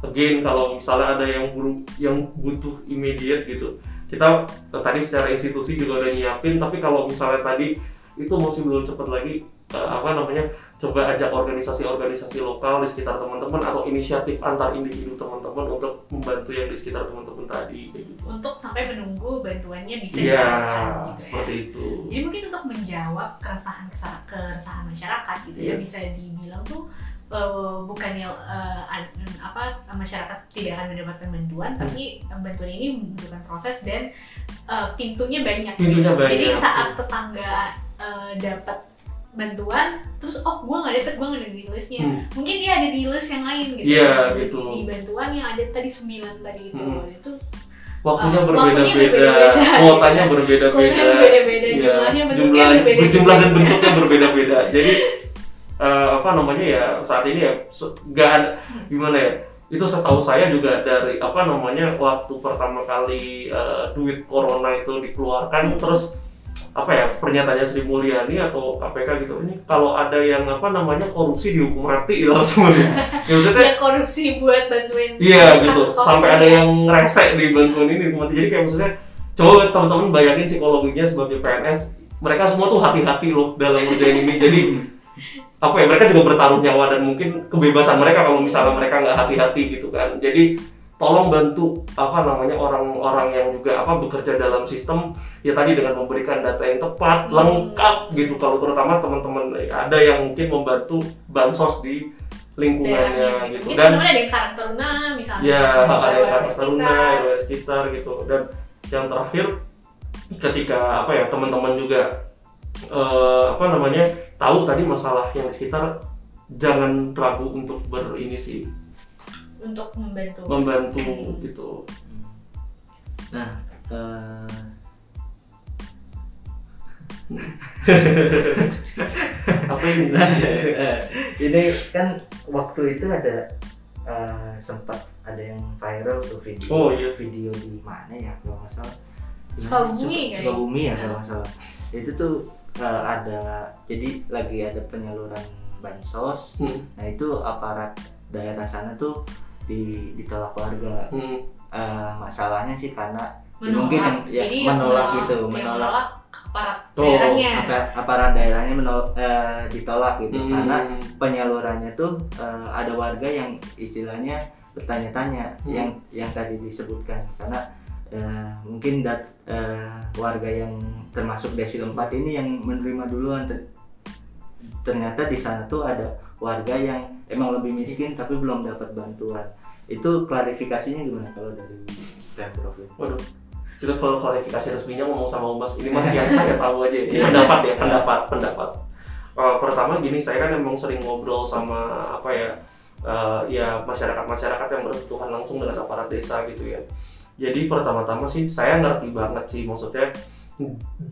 again kalau misalnya ada yang buru, yang butuh immediate gitu kita tadi secara institusi juga udah nyiapin tapi kalau misalnya tadi itu masih belum cepat lagi eh, apa namanya coba ajak organisasi-organisasi lokal di sekitar teman-teman atau inisiatif antar individu teman-teman untuk membantu yang di sekitar teman-teman tadi gitu.
untuk sampai menunggu bantuannya bisa
Iya,
disalurkan gitu ya.
seperti itu.
Jadi mungkin untuk menjawab keresahan keresahan masyarakat gitu ya
Iya.
bisa dibilang tuh eh, bukannya ad- apa masyarakat tidak akan mendapatkan bantuan
Hmm.
tapi eh, bantuan ini membutuhkan proses dan eh, pintunya banyak.
Pintunya banyak.
Jadi saat tetangga eh, dapat bantuan terus oh gue nggak dapet gue nggak ada di listnya
Hmm.
mungkin dia ada di list yang lain gitu
Iya,
Di-
gitu.
di bantuan yang ada tadi 9 tadi itu
Hmm.
itu
Waktunya
Uh,
berbeda-beda, kuotanya berbeda-beda, Iya,
jumlahnya
jumlah,
berbeda-beda
jumlah dan bentuknya berbeda-beda. Jadi [laughs] eh, apa namanya ya saat ini ya nggak ada gimana ya itu setahu saya juga dari apa namanya waktu pertama kali eh, duit corona itu dikeluarkan
Hmm.
terus apa ya pernyataannya Sri Mulyani atau KPK gitu ini kalau ada yang apa namanya korupsi dihukum mati [laughs] langsung ya maksudnya
ya korupsi buat bantuin
Iya gitu, sampai ada
ya.
yang ngerese di bantuan ini mati. Jadi kayak maksudnya coba teman-teman bayangin psikologinya sebagai PNS, mereka semua tuh hati-hati loh dalam ngerjain ini. Jadi [laughs] apa ya mereka juga bertaruh nyawa dan mungkin kebebasan mereka kalau misalnya mereka nggak hati-hati gitu kan. Jadi tolong bantu apa namanya orang-orang yang juga apa bekerja dalam sistem ya tadi dengan memberikan data yang tepat
Hmm.
lengkap gitu. Kalau terutama teman-teman eh, ada yang mungkin membantu bansos di lingkungannya
daerahnya.
gitu.
Mungkin
dan
teman-teman ada yang karakter misalnya.
Ya
ada
yang ada sekitar gitu. Dan yang terakhir ketika apa ya teman-teman juga eh, apa namanya tahu tadi masalah yang di sekitar jangan ragu untuk berini sih
untuk membantu
membantu
Hmm.
gitu
Nah, eh, [laughs]
apa ini
nah, eh, ini kan waktu itu ada eh, sempat ada yang viral tuh video
Oh, iya.
video di mana ya kalau nggak salah?
Sukabumi.
Sukabumi ya kalau nggak salah itu tuh eh, ada jadi lagi ada penyaluran bansos.
Hmm,
nah itu aparat daerah sana tuh di ditolak warga.
Hmm,
Eh, masalahnya sih karena ya
menolak.
mungkin yang- ya,
jadi
menolak gitu,
yang
menolak.
menolak aparat
Oh,
daerahnya.
Apa- aparat daerahnya menol, eh, ditolak gitu.
Hmm,
karena penyalurannya tuh eh, ada warga yang istilahnya bertanya-tanya
Hmm.
yang yang tadi disebutkan. Karena eh, mungkin dat, eh, warga yang termasuk desil 4 ini yang menerima duluan Ter- ternyata di sana tuh ada warga yang emang lebih miskin tapi belum dapat bantuan itu klarifikasinya gimana kalau dari pemprov?
Waduh, itu kalau klarifikasi resminya ngomong sama Umas ini mah [laughs] yang saya tahu aja ini pendapat ya pendapat pendapat. Eh, pertama gini saya kan emang sering ngobrol sama apa ya eh, ya masyarakat masyarakat yang bersentuhan langsung dengan aparat desa gitu ya. Jadi pertama-tama sih saya ngerti banget sih maksudnya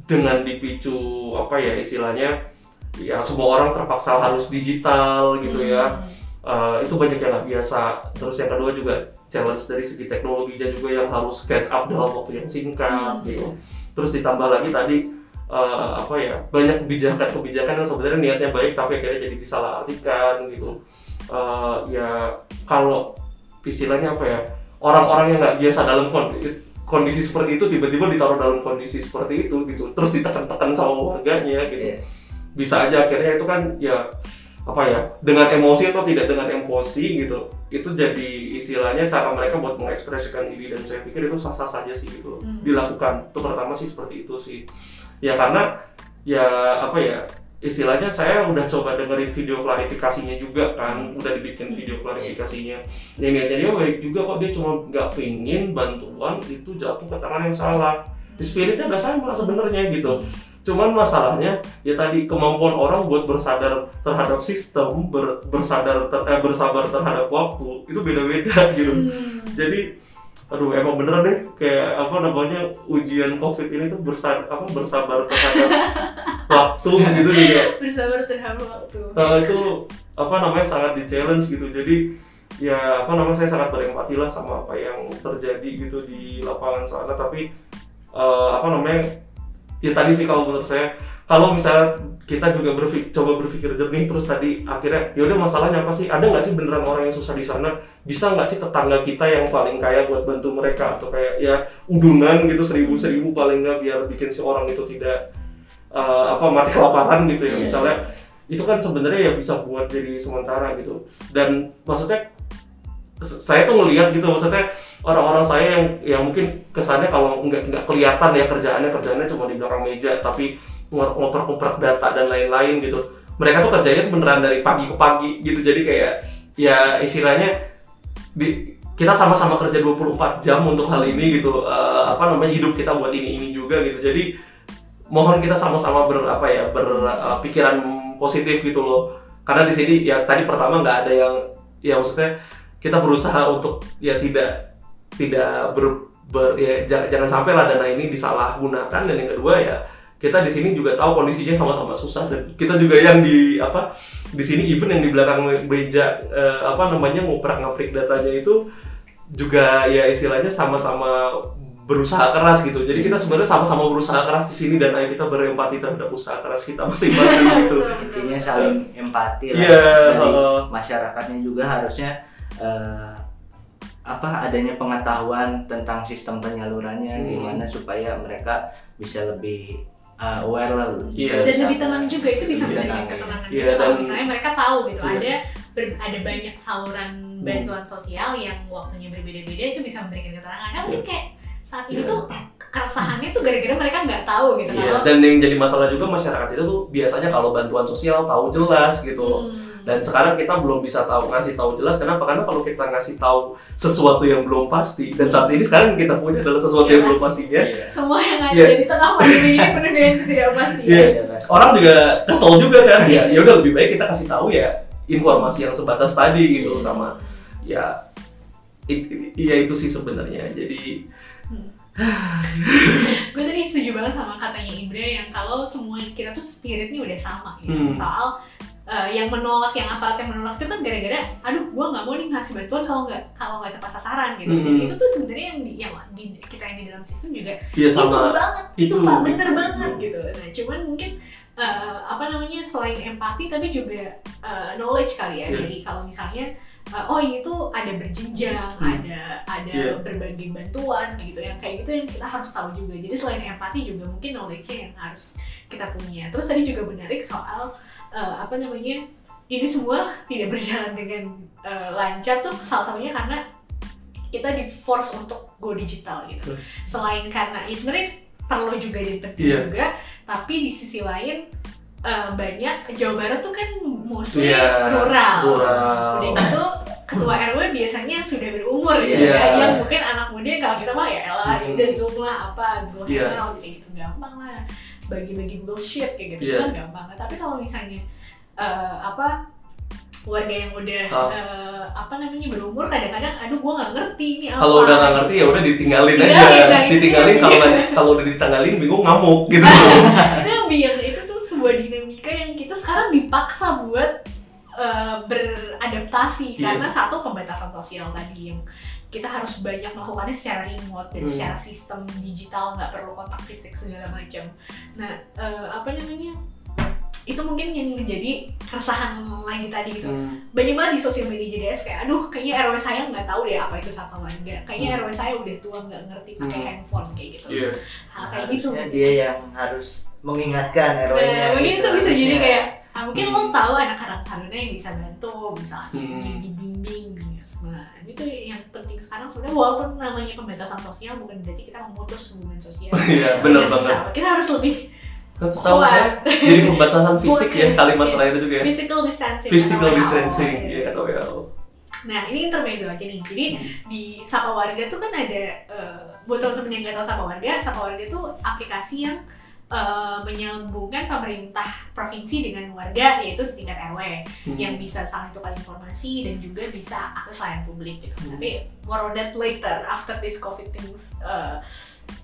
dengan dipicu apa ya istilahnya ya semua orang terpaksa harus digital gitu ya.
Hmm.
Uh, itu banyak yang nggak biasa. Terus yang kedua juga challenge dari segi teknologinya juga yang harus catch up dalam waktu yang singkat
Hmm,
gitu. Terus ditambah lagi tadi uh, apa ya banyak kebijakan-kebijakan yang sebenarnya niatnya baik tapi akhirnya jadi disalahartikan gitu. Uh, ya kalau istilahnya apa ya orang-orang yang nggak biasa dalam kondisi, kondisi seperti itu tiba-tiba ditaruh dalam kondisi seperti itu gitu. Terus ditekan-tekan sama warganya gitu.
Iya.
bisa aja akhirnya itu kan ya apa ya dengan emosi atau tidak dengan emosi gitu. Itu jadi istilahnya cara mereka buat mengekspresikan diri. Dan saya pikir itu sah-sah saja sih gitu.
Hmm.
dilakukan. Itu pertama sih seperti itu sih. Ya karena ya apa ya istilahnya saya udah coba dengerin video klarifikasinya juga kan udah dibikin video klarifikasinya. Ya niatnya dia baik juga kok dia cuma nggak pingin bantuan itu jatuh ke tangan yang salah. Spiritnya udah sama sebenarnya gitu. Cuman masalahnya ya tadi kemampuan orang buat bersadar terhadap sistem ber- bersadar ter- eh, bersabar terhadap waktu itu beda-beda gitu.
Hmm.
jadi aduh emang bener deh kayak apa namanya ujian covid ini tuh bersabar apa bersabar terhadap [laughs] waktu gitu juga
bersabar terhadap waktu.
Eh, itu apa namanya sangat di challenge gitu. Jadi ya apa namanya saya sangat berempati lah sama apa yang terjadi gitu di lapangan sana. Tapi eh, apa namanya ya tadi sih kalau menurut saya kalau misalnya kita juga berpikir, coba berpikir jernih terus tadi akhirnya ya udah masalahnya apa sih? Ada nggak sih beneran orang yang susah di sana? Bisa nggak sih tetangga kita yang paling kaya buat bantu mereka? Atau kayak ya udungan gitu seribu seribu paling nggak biar bikin si orang itu tidak eh, apa mati kelaparan gitu ya.
Iya.
misalnya itu kan sebenarnya ya bisa buat jadi sementara gitu. Dan maksudnya saya tuh ngelihat gitu maksudnya orang-orang saya yang yang mungkin kesannya kalau nggak nggak kelihatan ya kerjaannya kerjaannya cuma di belakang meja tapi ngo- ngoper-ngoper data dan lain-lain gitu. Mereka tuh kerjanya beneran dari pagi ke pagi gitu. Jadi kayak ya istilahnya di kita sama-sama kerja 24 jam untuk hal ini gitu. Eh, apa namanya hidup kita buat ini ini juga gitu. Jadi mohon kita sama-sama ber apa ya berpikiran positif gitu loh. Karena di sini ya tadi pertama nggak ada yang ya maksudnya kita berusaha untuk ya tidak tidak ber, ber- ya ja- jangan sampai lah dana ini disalahgunakan dan yang kedua ya kita di sini juga tahu kondisinya sama-sama susah dan kita juga yang di apa di sini even yang di belakang meja eh, apa namanya nguprak ngaprik datanya itu juga ya istilahnya sama-sama berusaha keras gitu. Jadi kita sebenarnya sama-sama berusaha keras di sini dan ayo kita berempati terhadap usaha keras kita masing-masing [laughs] gitu.
intinya saling empati lah
Iya,
dari masyarakatnya juga harusnya eh, apa adanya pengetahuan tentang sistem penyalurannya
Hmm.
gimana supaya mereka bisa lebih uh, aware lah
Iya.
dan lebih tenang juga itu bisa
Lebih
memberikan
tenang,
ketenangan
iya.
juga kalau misalnya mereka tahu gitu
Iya.
ada ber- ada banyak saluran bantuan sosial yang waktunya berbeda-beda itu bisa memberikan keterangan nah mungkin kayak saat ini
Iya.
tuh keresahannya tuh gara-gara mereka nggak tahu gitu
Iya,
kalau
dan yang jadi masalah juga masyarakat itu tuh biasanya kalau bantuan sosial tahu jelas gitu.
Hmm.
Dan sekarang kita belum bisa tahu ngasih tahu jelas kenapa? Karena kalau kita ngasih tahu sesuatu yang belum pasti dan saat ini sekarang kita punya adalah sesuatu
Iya,
yang belum
pasti.
pastinya.
semua yang ada
Iya.
di tengah pandemi ini penuh dengan ketidakpastian
Iya.
Iya,
Orang juga kesel juga kan ya. Ya udah lebih baik kita kasih tahu ya informasi yang sebatas tadi gitu
Hmm.
sama ya it- ya itu sih sebenarnya. Jadi [sighs]
gue tadi setuju banget sama katanya Ibra yang kalau semua kita tuh spiritnya udah sama gitu
Hmm.
soal uh, yang menolak yang aparat yang menolak itu kan gara-gara aduh gue nggak mau nih ngasih bantuan kalau nggak kalau nggak tepat sasaran gitu dan
Hmm.
itu tuh sebenarnya yang di, yang di, kita yang di dalam sistem juga
ya
itu
sama
banget itu,
itu,
pak bener
itu,
banget
itu.
gitu nah cuman mungkin uh, apa namanya selain empati tapi juga uh, knowledge kali ya
Iya.
jadi kalau misalnya uh, oh ini tuh ada berjenjang
Hmm.
ada ada
Iya.
berbagai bantuan gitu yang kayak gitu yang kita harus tahu juga jadi selain empati juga mungkin knowledge-nya yang harus kita punya terus tadi juga menarik soal uh, apa namanya ini semua tidak berjalan dengan uh, lancar tuh salah satunya karena kita di force untuk go digital gitu
Hmm.
selain karena ya sebenarnya perlu juga jadi penting
Iya.
juga tapi di sisi lain uh, banyak Jawa Barat tuh kan mostly
Iya,
rural
rural.
udah gitu ketua RW biasanya sudah berumur ya
Iya.
kan? yang mungkin anak muda kalau kita mah ya elah
Hmm.
udah zoom lah apa Google
Iya.
Kayak gitu gampang lah bagi-bagi bullshit kayak gitu
Iya.
kan gampang tapi kalau misalnya eh, apa warga yang udah
Oh.
eh, apa namanya berumur kadang-kadang aduh gua nggak ngerti ini apa
kalau udah nggak ngerti ya udah ditinggalin
Tinggalin,
aja
nah, itu
ditinggalin
dia.
kalau kalau udah ditinggalin bingung ngamuk gitu
itu yang biar itu tuh sebuah dinamika yang kita sekarang dipaksa buat eh, beradaptasi
Iya.
karena satu pembatasan sosial tadi yang kita harus banyak melakukannya secara remote dan
Hmm.
secara sistem digital nggak perlu kontak fisik segala macam. Nah eh, apa namanya itu mungkin yang menjadi keresahan lagi tadi gitu
Hmm,
banyak banget di sosial media JDS kayak aduh kayaknya RW saya nggak tahu deh apa itu sapa warga kayaknya
Hmm.
RW saya udah tua nggak ngerti pakai
Hmm.
handphone kayak gitu
iya
hal kayak gitu
dia yang harus mengingatkan RW-nya
Nah, mungkin
gitu.
itu bisa jadi kayak ah, mungkin lo
Hmm.
tahu anak-anak taruna yang bisa bantu misalnya
Hmm.
di- dibimbing nah itu yang penting sekarang sebenarnya walaupun namanya pembatasan sosial bukan berarti kita memutus hubungan sosial. [laughs]
Iya benar banget.
kita harus lebih
kan setahu
kuat.
saya jadi pembatasan [laughs] fisik ya kalimat terakhir itu juga ya
physical distancing.
physical distancing ya kata WHO
Nah ini intermezzo aja nih. Jadi
Hmm.
di Sapa Warga tuh kan ada eh, buat teman-teman yang nggak tahu Sapa Warga, Sapa Warga itu aplikasi yang eh, menyambungkan pemerintah provinsi dengan warga yaitu di tingkat RW
Hmm.
yang bisa saling tukar informasi dan juga bisa akses layanan publik gitu.
Hmm.
Tapi more on that later after this COVID things uh,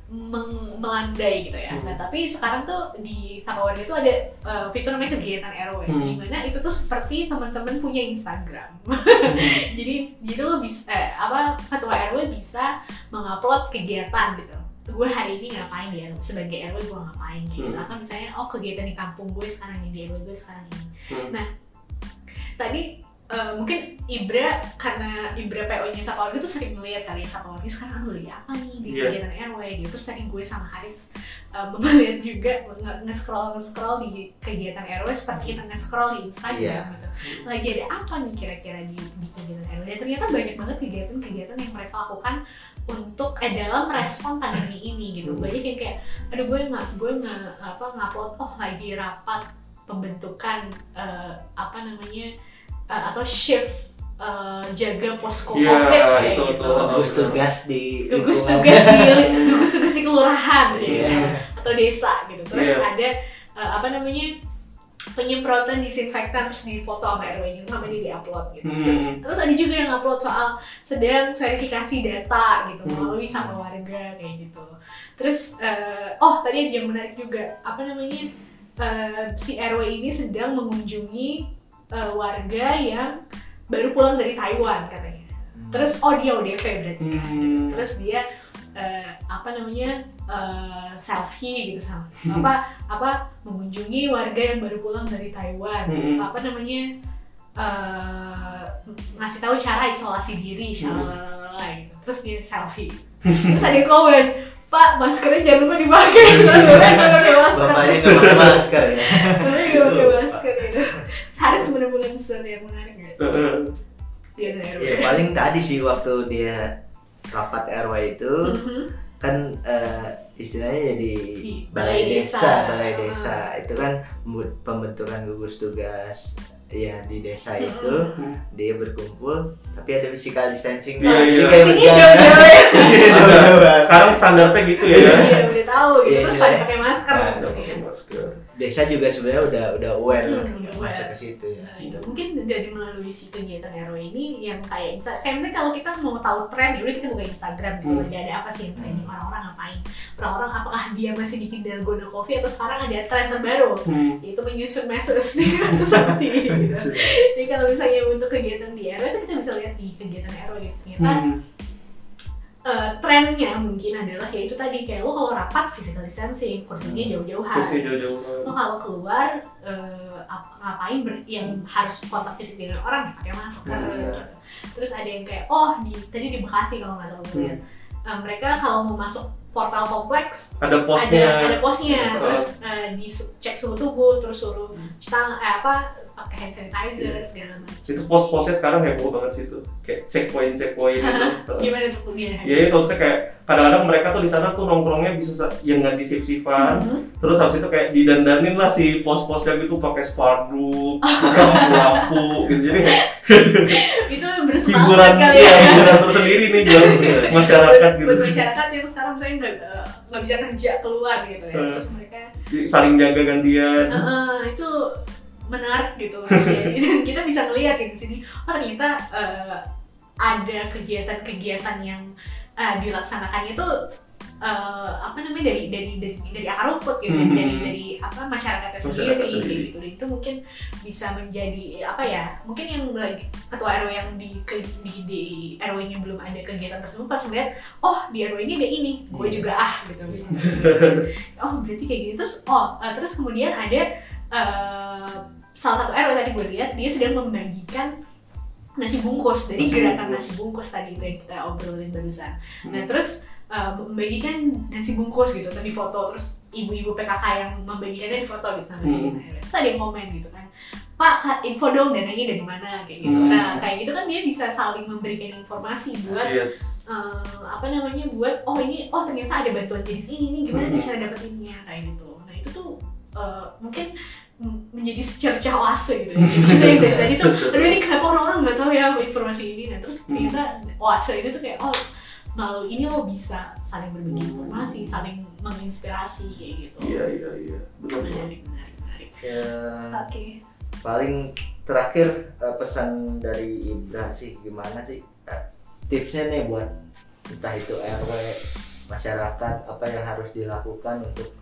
meng- melandai gitu ya.
Hmm.
Nah tapi sekarang tuh di Sapa Warga itu ada uh, fitur namanya kegiatan RW,
Hmm.
di mana itu tuh seperti teman-teman punya Instagram. [laughs]
Hmm.
jadi jadi lo bisa eh, apa ketua RW bisa mengupload kegiatan gitu gue hari ini ngapain RW sebagai RW gue ngapain gitu
Hmm.
atau misalnya oh kegiatan di kampung gue sekarang ini di RW gue sekarang ini
Hmm.
nah tadi eh, mungkin Ibra karena Ibra PO nya Warga tuh sering melihat kali ya Warga sekarang aduh lagi apa nih di
Iya.
kegiatan RW gitu terus tadi gue sama Haris eh, [laughs] melihat juga nge- nge-scroll nge-scroll di kegiatan RW seperti kita nge-scroll di Instagram
Iya.
gitu lagi ada apa nih kira-kira di, di kegiatan RW dan ternyata banyak banget kegiatan-kegiatan yang mereka lakukan untuk eh dalam respon pandemi ini gitu
Hmm.
banyak yang kayak aduh gue nggak gue nggak apa ngupload oh lagi rapat pembentukan eh, apa namanya eh, atau shift eh, jaga posko
Iya,
covid kayak
itu
gitu
tuh.
gugus tugas di
gugus tugas di [laughs] gugus tugas di kelurahan gitu
Iya.
atau desa gitu terus
Iya.
ada eh, apa namanya penyemprotan disinfektan terus difoto sama RW nya sama dia diupload gitu terus,
Hmm.
terus ada juga yang upload soal sedang verifikasi data gitu
Hmm.
melalui sama warga kayak gitu terus eh, oh tadi ada yang menarik juga apa namanya eh, si RW ini sedang mengunjungi eh, warga yang baru pulang dari Taiwan katanya terus oh dia ODP berarti kan
Hmm.
terus dia eh, apa namanya eh, selfie gitu sama apa apa mengunjungi warga yang baru pulang dari Taiwan
Mm-mm.
apa namanya eh, ngasih tahu cara isolasi diri shalalala gitu terus dia selfie terus ada yang komen Pak, maskernya jangan lupa dipakai.
Bapaknya nggak pakai masker ya.
Nggak pakai masker gitu. Harus benar-benar sesuatu yang menarik gitu.
Heeh.
Dia RW.
Ya paling tadi sih waktu dia rapat RW itu
Mhm.
kan eh, istilahnya jadi
Di
balai desa,
desa.
balai desa itu kan pembentukan gugus tugas ya di desa itu
Hmm.
dia berkumpul tapi ada physical distancing
Iya,
Jadi
iya.
kayak berjalan.
jauh-jauh [laughs] ya.
Di sini jauh-jauhan.
Sekarang standarnya gitu ya.
Iya, udah tahu gitu.
Iya,
Terus
iya.
pada pakai masker
Nah,
gitu ya.
pakai masker.
Desa juga sebenarnya udah udah aware
Hmm,
masuk
aware.
ke situ ya
Nah, itu mungkin dari melalui si kegiatan RW ini yang kayak kayak misalnya kalau kita mau tahu tren ya udah kita buka Instagram gitu
Hmm.
ada apa sih yang trending orang-orang ngapain orang-orang apakah dia masih bikin dalgona coffee atau sekarang ada tren terbaru
Hmm.
yaitu menyusun di kartu sakti [laughs] gitu. Jadi kalau misalnya untuk kegiatan di RW itu kita bisa lihat di kegiatan RW gitu ternyata
Hmm.
Eh, trennya mungkin adalah yaitu tadi kayak lo kalau rapat physical distancing kursinya jauh-jauhan
Kursi jauh-jauhan.
lo kalau keluar eh, ap- ngapain ber- yang harus kontak fisik dengan orang ya pakai masker
Hmm.
gitu. terus ada yang kayak oh di tadi di Bekasi kalau nggak salah gue lihat eh, mereka kalau mau masuk portal kompleks
Ada
ada
posnya.
ada posnya
Betul.
terus eh, di cek suhu tubuh terus suruh cuci tangan eh, apa pakai hand sanitizer
Iya.
segala macam
Itu pos-posnya sekarang heboh banget sih itu. Kayak checkpoint checkpoint gitu. [laughs]
gimana tuh dia
Ya itu maksudnya kayak kadang-kadang mereka tuh di sana tuh nongkrongnya bisa sa- yang nggak disip-sipan.
Mhm.
Terus habis itu kayak didandanin lah si pos-posnya gitu pakai spanduk, pakai lampu-lampu gitu. Jadi [laughs]
itu
hiburan
kali
iya,
ya
hiburan tersendiri nih [laughs] buat masyarakat gitu.
buat masyarakat yang sekarang misalnya nggak eh, nggak bisa kerja keluar gitu ya
Hmm.
terus mereka
Jadi saling jaga gantian.
Heeh, itu menarik gitu [laughs] dan kita bisa ngelihat ya di sini oh ternyata eh, ada kegiatan-kegiatan yang eh, dilaksanakannya itu eh, apa namanya dari dari dari dari akar rumput gitu
Mhm.
dari dari apa masyarakatnya
Masyarakat
sendiri,
sendiri.
gitu dan itu mungkin bisa menjadi apa ya mungkin yang lagi ketua RW yang di ke- di, di RW-nya belum ada kegiatan tersebut pas ngeliat oh di RW ini ada ini gue
Iya.
juga ah gitu [laughs] misalnya oh berarti kayak gitu terus oh eh, terus kemudian ada eh, salah satu RW tadi gue lihat dia sedang membagikan nasi bungkus dari
Nasi
gerakan
bungkus.
nasi bungkus tadi itu yang kita obrolin barusan nah
Hmm.
terus eh, membagikan nasi bungkus gitu tadi foto terus ibu-ibu PKK yang membagikannya di foto gitu nah,
Hmm.
terus ada yang komen gitu kan Pak, info dong dananya dari mana kayak gitu.
Hmm.
Nah, kayak gitu kan dia bisa saling memberikan informasi buat
Yes.
eh, apa namanya buat oh ini oh ternyata ada bantuan jenis ini nih gimana nih
Mhm.
cara dapetinnya kayak gitu nah itu tuh eh, mungkin menjadi secercah oase gitu ya. Jadi kita yang dari tadi tuh [laughs] aduh ini kenapa orang-orang nggak tahu ya informasi ini. Nah terus ternyata oase itu tuh kayak oh melalui ini lo bisa saling berbagi
Hmm.
informasi saling menginspirasi kayak gitu.
Iya iya iya. Benar.
menarik menarik menarik.
Ya.
Oke.
Paling terakhir eh, pesan dari Ibra sih gimana sih eh, tipsnya nih buat entah itu RW masyarakat apa yang harus dilakukan untuk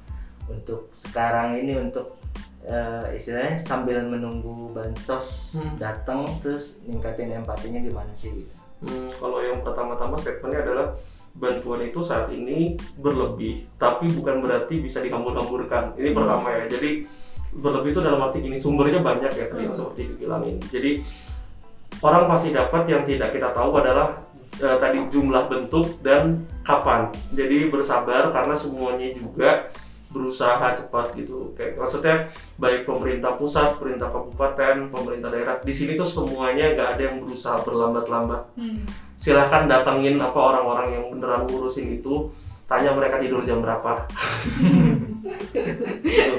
untuk sekarang ini untuk eh, istilahnya sambil menunggu bansos
Hmm.
datang terus ningkatin empatinya gimana sih gitu.
Hmm, kalau yang pertama-tama statementnya adalah bantuan itu saat ini berlebih, tapi bukan berarti bisa dikambur-kamburkan. Ini
Hmm.
pertama ya. Jadi berlebih itu dalam arti gini sumbernya banyak ya tadi
Hmm.
seperti dibilangin. Jadi orang pasti dapat yang tidak kita tahu adalah eh, tadi jumlah bentuk dan kapan. Jadi bersabar karena semuanya juga berusaha cepat gitu. Kayak maksudnya baik pemerintah pusat, pemerintah kabupaten, pemerintah daerah di sini tuh semuanya nggak ada yang berusaha berlambat-lambat.
Hmm.
Silahkan datengin apa orang-orang yang beneran ngurusin itu, tanya mereka tidur jam berapa. gitu.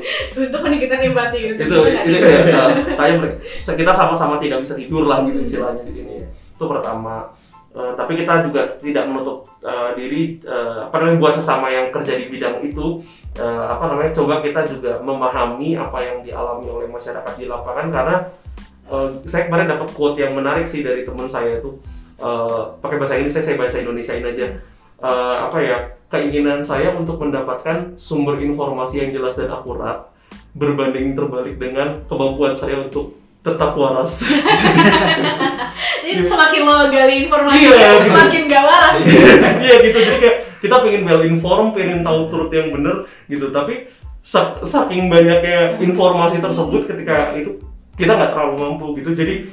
untuk meningkatkan empati gitu
itu itu uh, tanya mereka kita sama-sama tidak bisa tidur lah gitu istilahnya di sini itu pertama Uh, tapi kita juga tidak menutup uh, diri uh, apa namanya buat sesama yang kerja di bidang itu. Uh, apa namanya coba kita juga memahami apa yang dialami oleh masyarakat di lapangan karena uh, saya kemarin dapat quote yang menarik sih dari teman saya itu. Uh, pakai bahasa Inggris saya bahasa Indonesiain aja. Uh, apa ya keinginan saya untuk mendapatkan sumber informasi yang jelas dan akurat berbanding terbalik dengan kemampuan saya untuk tetap waras. [laughs]
Jadi semakin lo gali informasi
Iya, gitu.
semakin gak waras.
Iya gitu. Jadi kayak kita pengen well informed pengen tahu turut yang bener gitu. Tapi sak- saking banyaknya informasi tersebut ketika itu kita nggak terlalu mampu gitu. Jadi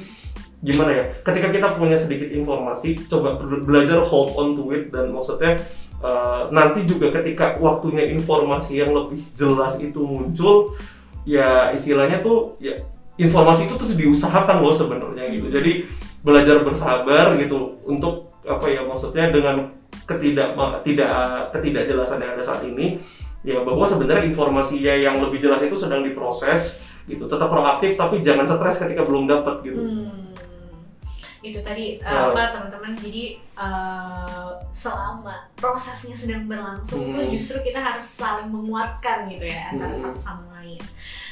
gimana ya? Ketika kita punya sedikit informasi coba be- belajar hold on to it dan maksudnya eh, nanti juga ketika waktunya informasi yang lebih jelas itu muncul ya istilahnya tuh ya informasi itu terus diusahakan loh sebenarnya gitu
Hmm.
jadi belajar bersabar gitu untuk apa ya maksudnya dengan ketidak tidak ketidakjelasan yang ada saat ini ya bahwa sebenarnya informasinya yang lebih jelas itu sedang diproses gitu tetap proaktif tapi jangan stres ketika belum dapat gitu
Hmm. Itu tadi uh,
Ya.
apa teman-teman jadi uh, selama prosesnya sedang berlangsung
Hmm.
tuh justru kita harus saling menguatkan gitu ya antara
Hmm.
satu sama lain.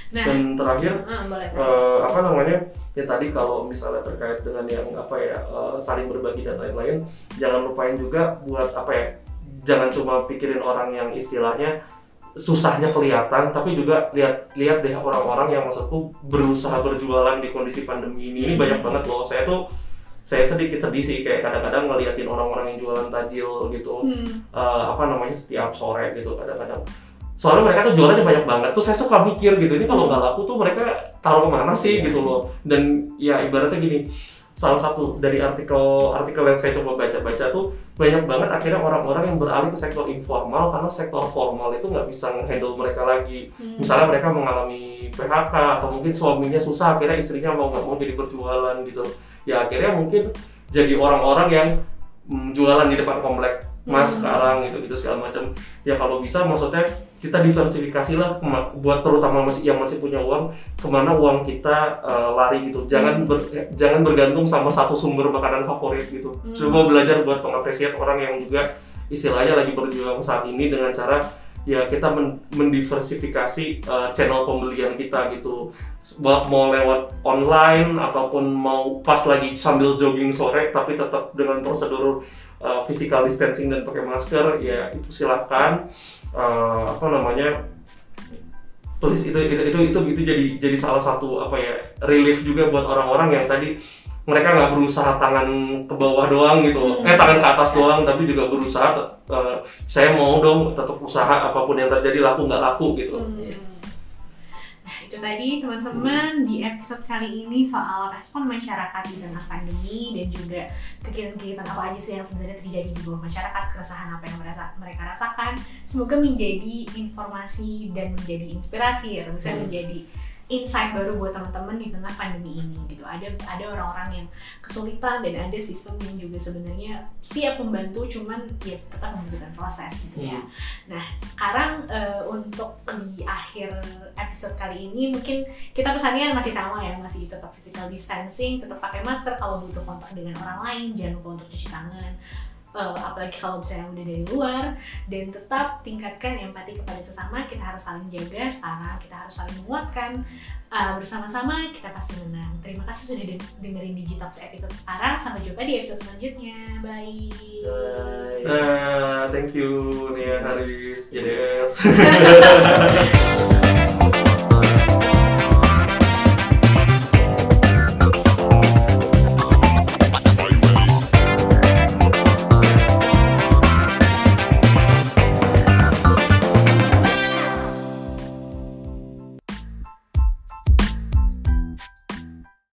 Nah,
dan terakhir
uh, boleh.
eh, apa namanya ya tadi kalau misalnya terkait dengan yang apa ya eh, saling berbagi dan lain-lain jangan lupain juga buat apa ya jangan cuma pikirin orang yang istilahnya susahnya kelihatan tapi juga lihat lihat deh orang-orang yang maksudku berusaha berjualan di kondisi pandemi ini. Ini
Hmm.
banyak banget loh. Saya tuh saya sedikit sedih sih kayak kadang-kadang ngeliatin orang-orang yang jualan tajil gitu.
Hmm.
eh, apa namanya setiap sore gitu kadang-kadang soalnya mereka tuh jualannya banyak banget. Tuh saya suka mikir gitu ini kalau nggak laku tuh mereka taruh ke mana sih
Iya.
gitu loh. Dan ya ibaratnya gini salah satu dari artikel artikel yang saya coba baca-baca tuh banyak banget akhirnya orang-orang yang beralih ke sektor informal karena sektor formal itu nggak bisa handle mereka lagi.
Hmm.
misalnya mereka mengalami PHK atau mungkin suaminya susah akhirnya istrinya mau nggak mau jadi berjualan gitu. Ya akhirnya mungkin jadi orang-orang yang mm, jualan di depan komplek mas
Hmm.
sekarang gitu gitu segala macam. Ya kalau bisa maksudnya kita diversifikasi lah buat terutama masih yang masih punya uang ke mana uang kita eh, lari gitu jangan
Hmm.
ber- eh, jangan bergantung sama satu sumber makanan favorit gitu
Hmm.
coba belajar buat mengapresiasi orang yang juga istilahnya lagi berjuang saat ini dengan cara ya kita men- mendiversifikasi eh, channel pembelian kita gitu mau lewat online ataupun mau pas lagi sambil jogging sore tapi tetap dengan prosedur uh, physical distancing dan pakai masker ya itu silahkan Uh, apa namanya please itu itu itu itu, itu jadi jadi salah satu apa ya relief juga buat orang-orang yang tadi mereka nggak berusaha tangan ke bawah doang gitu loh.
Hmm.
eh tangan ke atas doang tapi juga berusaha uh, saya mau dong tetap usaha apa pun yang terjadi laku nggak laku gitu
Hmm. Itu tadi teman-teman di episode kali ini soal respon masyarakat di tengah pandemi dan juga kegiatan-kegiatan apa aja sih yang sebenarnya terjadi di bawah masyarakat, keresahan apa yang merasa, mereka rasakan. Semoga menjadi informasi dan menjadi inspirasi atau bisa menjadi insight baru buat teman-teman di tengah pandemi ini gitu. Ada ada orang-orang yang kesulitan dan ada sistem yang juga sebenarnya siap membantu cuman ya tetap membutuhkan proses gitu ya. Nah, sekarang eh, untuk di akhir episode kali ini mungkin kita pesannya masih sama ya, masih tetap physical distancing, tetap pakai masker kalau butuh kontak dengan orang lain, jangan lupa untuk cuci tangan. Eh, apalagi kalau misalnya udah dari luar dan tetap tingkatkan empati kepada sesama kita harus saling jaga sekarang kita harus saling menguatkan. Eh, bersama-sama kita pasti menang. Terima kasih sudah den- dengerin Digitox episode sekarang. Sampai jumpa di episode selanjutnya. Bye.
Bye.
Nah, thank you Nia Haris. JDS [laughs]